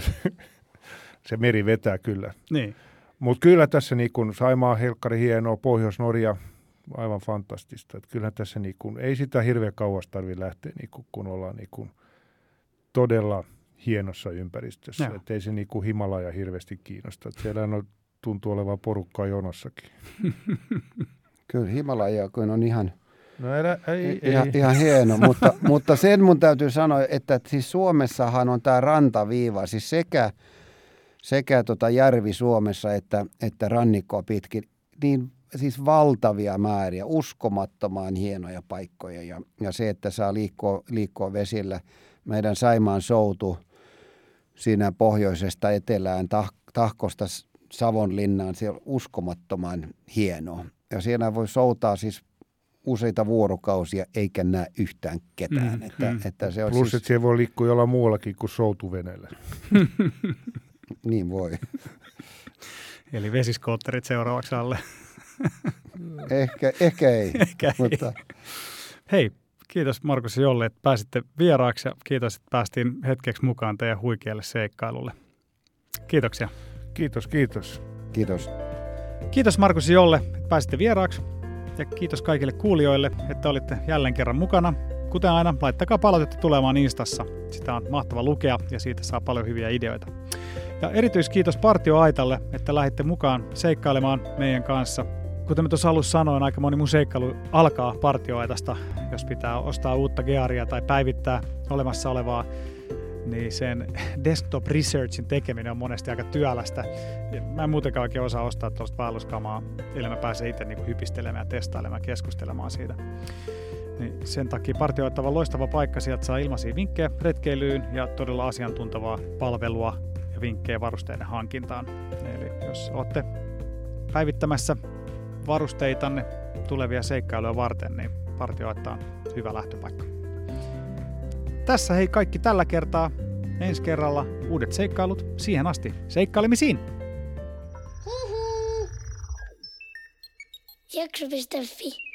se meri vetää kyllä. Niin. Mutta kyllä tässä niin kun Saimaa, Helkkari, hienoa, Pohjois-Norja, aivan fantastista. Et kyllähän tässä niin kun, ei sitä hirveän kauas tarvitse lähteä, niin kun, kun ollaan niin kun todella hienossa ympäristössä. Että ei se niinku Himalaja hirveästi kiinnosta. Et siellä on, tuntuu olevan porukkaa jonossakin. Kyllä Himalaja kun on ihan, No älä, ei, ihan, ei. ihan hieno, mutta, mutta sen mun täytyy sanoa, että siis Suomessahan on tämä rantaviiva, siis sekä, sekä tota järvi Suomessa että, että rannikkoa pitkin, niin siis valtavia määriä, uskomattoman hienoja paikkoja ja, ja se, että saa liikkua, liikkua vesillä. Meidän Saimaan soutu siinä pohjoisesta etelään, tah, Tahkosta Savonlinnaan, se on uskomattoman hienoa. Ja siellä voi soutaa siis useita vuorokausia eikä näe yhtään ketään. Mm, että, mm. että se on Plus, siis, että siellä voi liikkua jollain muullakin kuin soutuveneellä. niin voi. Eli vesiskootterit seuraavaksi alle. Ehkä, ehkä ei, Ehkä ei. mutta Hei, kiitos Markus ja Jolle, että pääsitte vieraaksi ja kiitos, että päästiin hetkeksi mukaan teidän huikealle seikkailulle. Kiitoksia. Kiitos, kiitos. kiitos. Kiitos Markus Jolle, että pääsitte vieraaksi. Ja kiitos kaikille kuulijoille, että olitte jälleen kerran mukana. Kuten aina, laittakaa palautetta tulemaan Instassa. Sitä on mahtava lukea ja siitä saa paljon hyviä ideoita. Ja erityiskiitos Partio Aitalle, että lähditte mukaan seikkailemaan meidän kanssa. Kuten mä tuossa alussa sanoin, aika moni mun seikkailu alkaa partioaitasta, jos pitää ostaa uutta gearia tai päivittää olemassa olevaa niin sen desktop researchin tekeminen on monesti aika työlästä. Ja Mä en muutenkaan oikein osaa ostaa tuosta vaelluskamaa, ellei mä pääsen itse niin hypistelemään, testailemaan ja keskustelemaan siitä. Niin sen takia partioittava loistava paikka, sieltä saa ilmaisia vinkkejä retkeilyyn ja todella asiantuntevaa palvelua ja vinkkejä varusteiden hankintaan. Eli jos olette päivittämässä varusteitanne tulevia seikkailuja varten, niin partioitta on hyvä lähtöpaikka. Tässä hei kaikki tällä kertaa. Ensi kerralla uudet seikkailut. Siihen asti seikkailemisiin! Hihi. Jakso.fi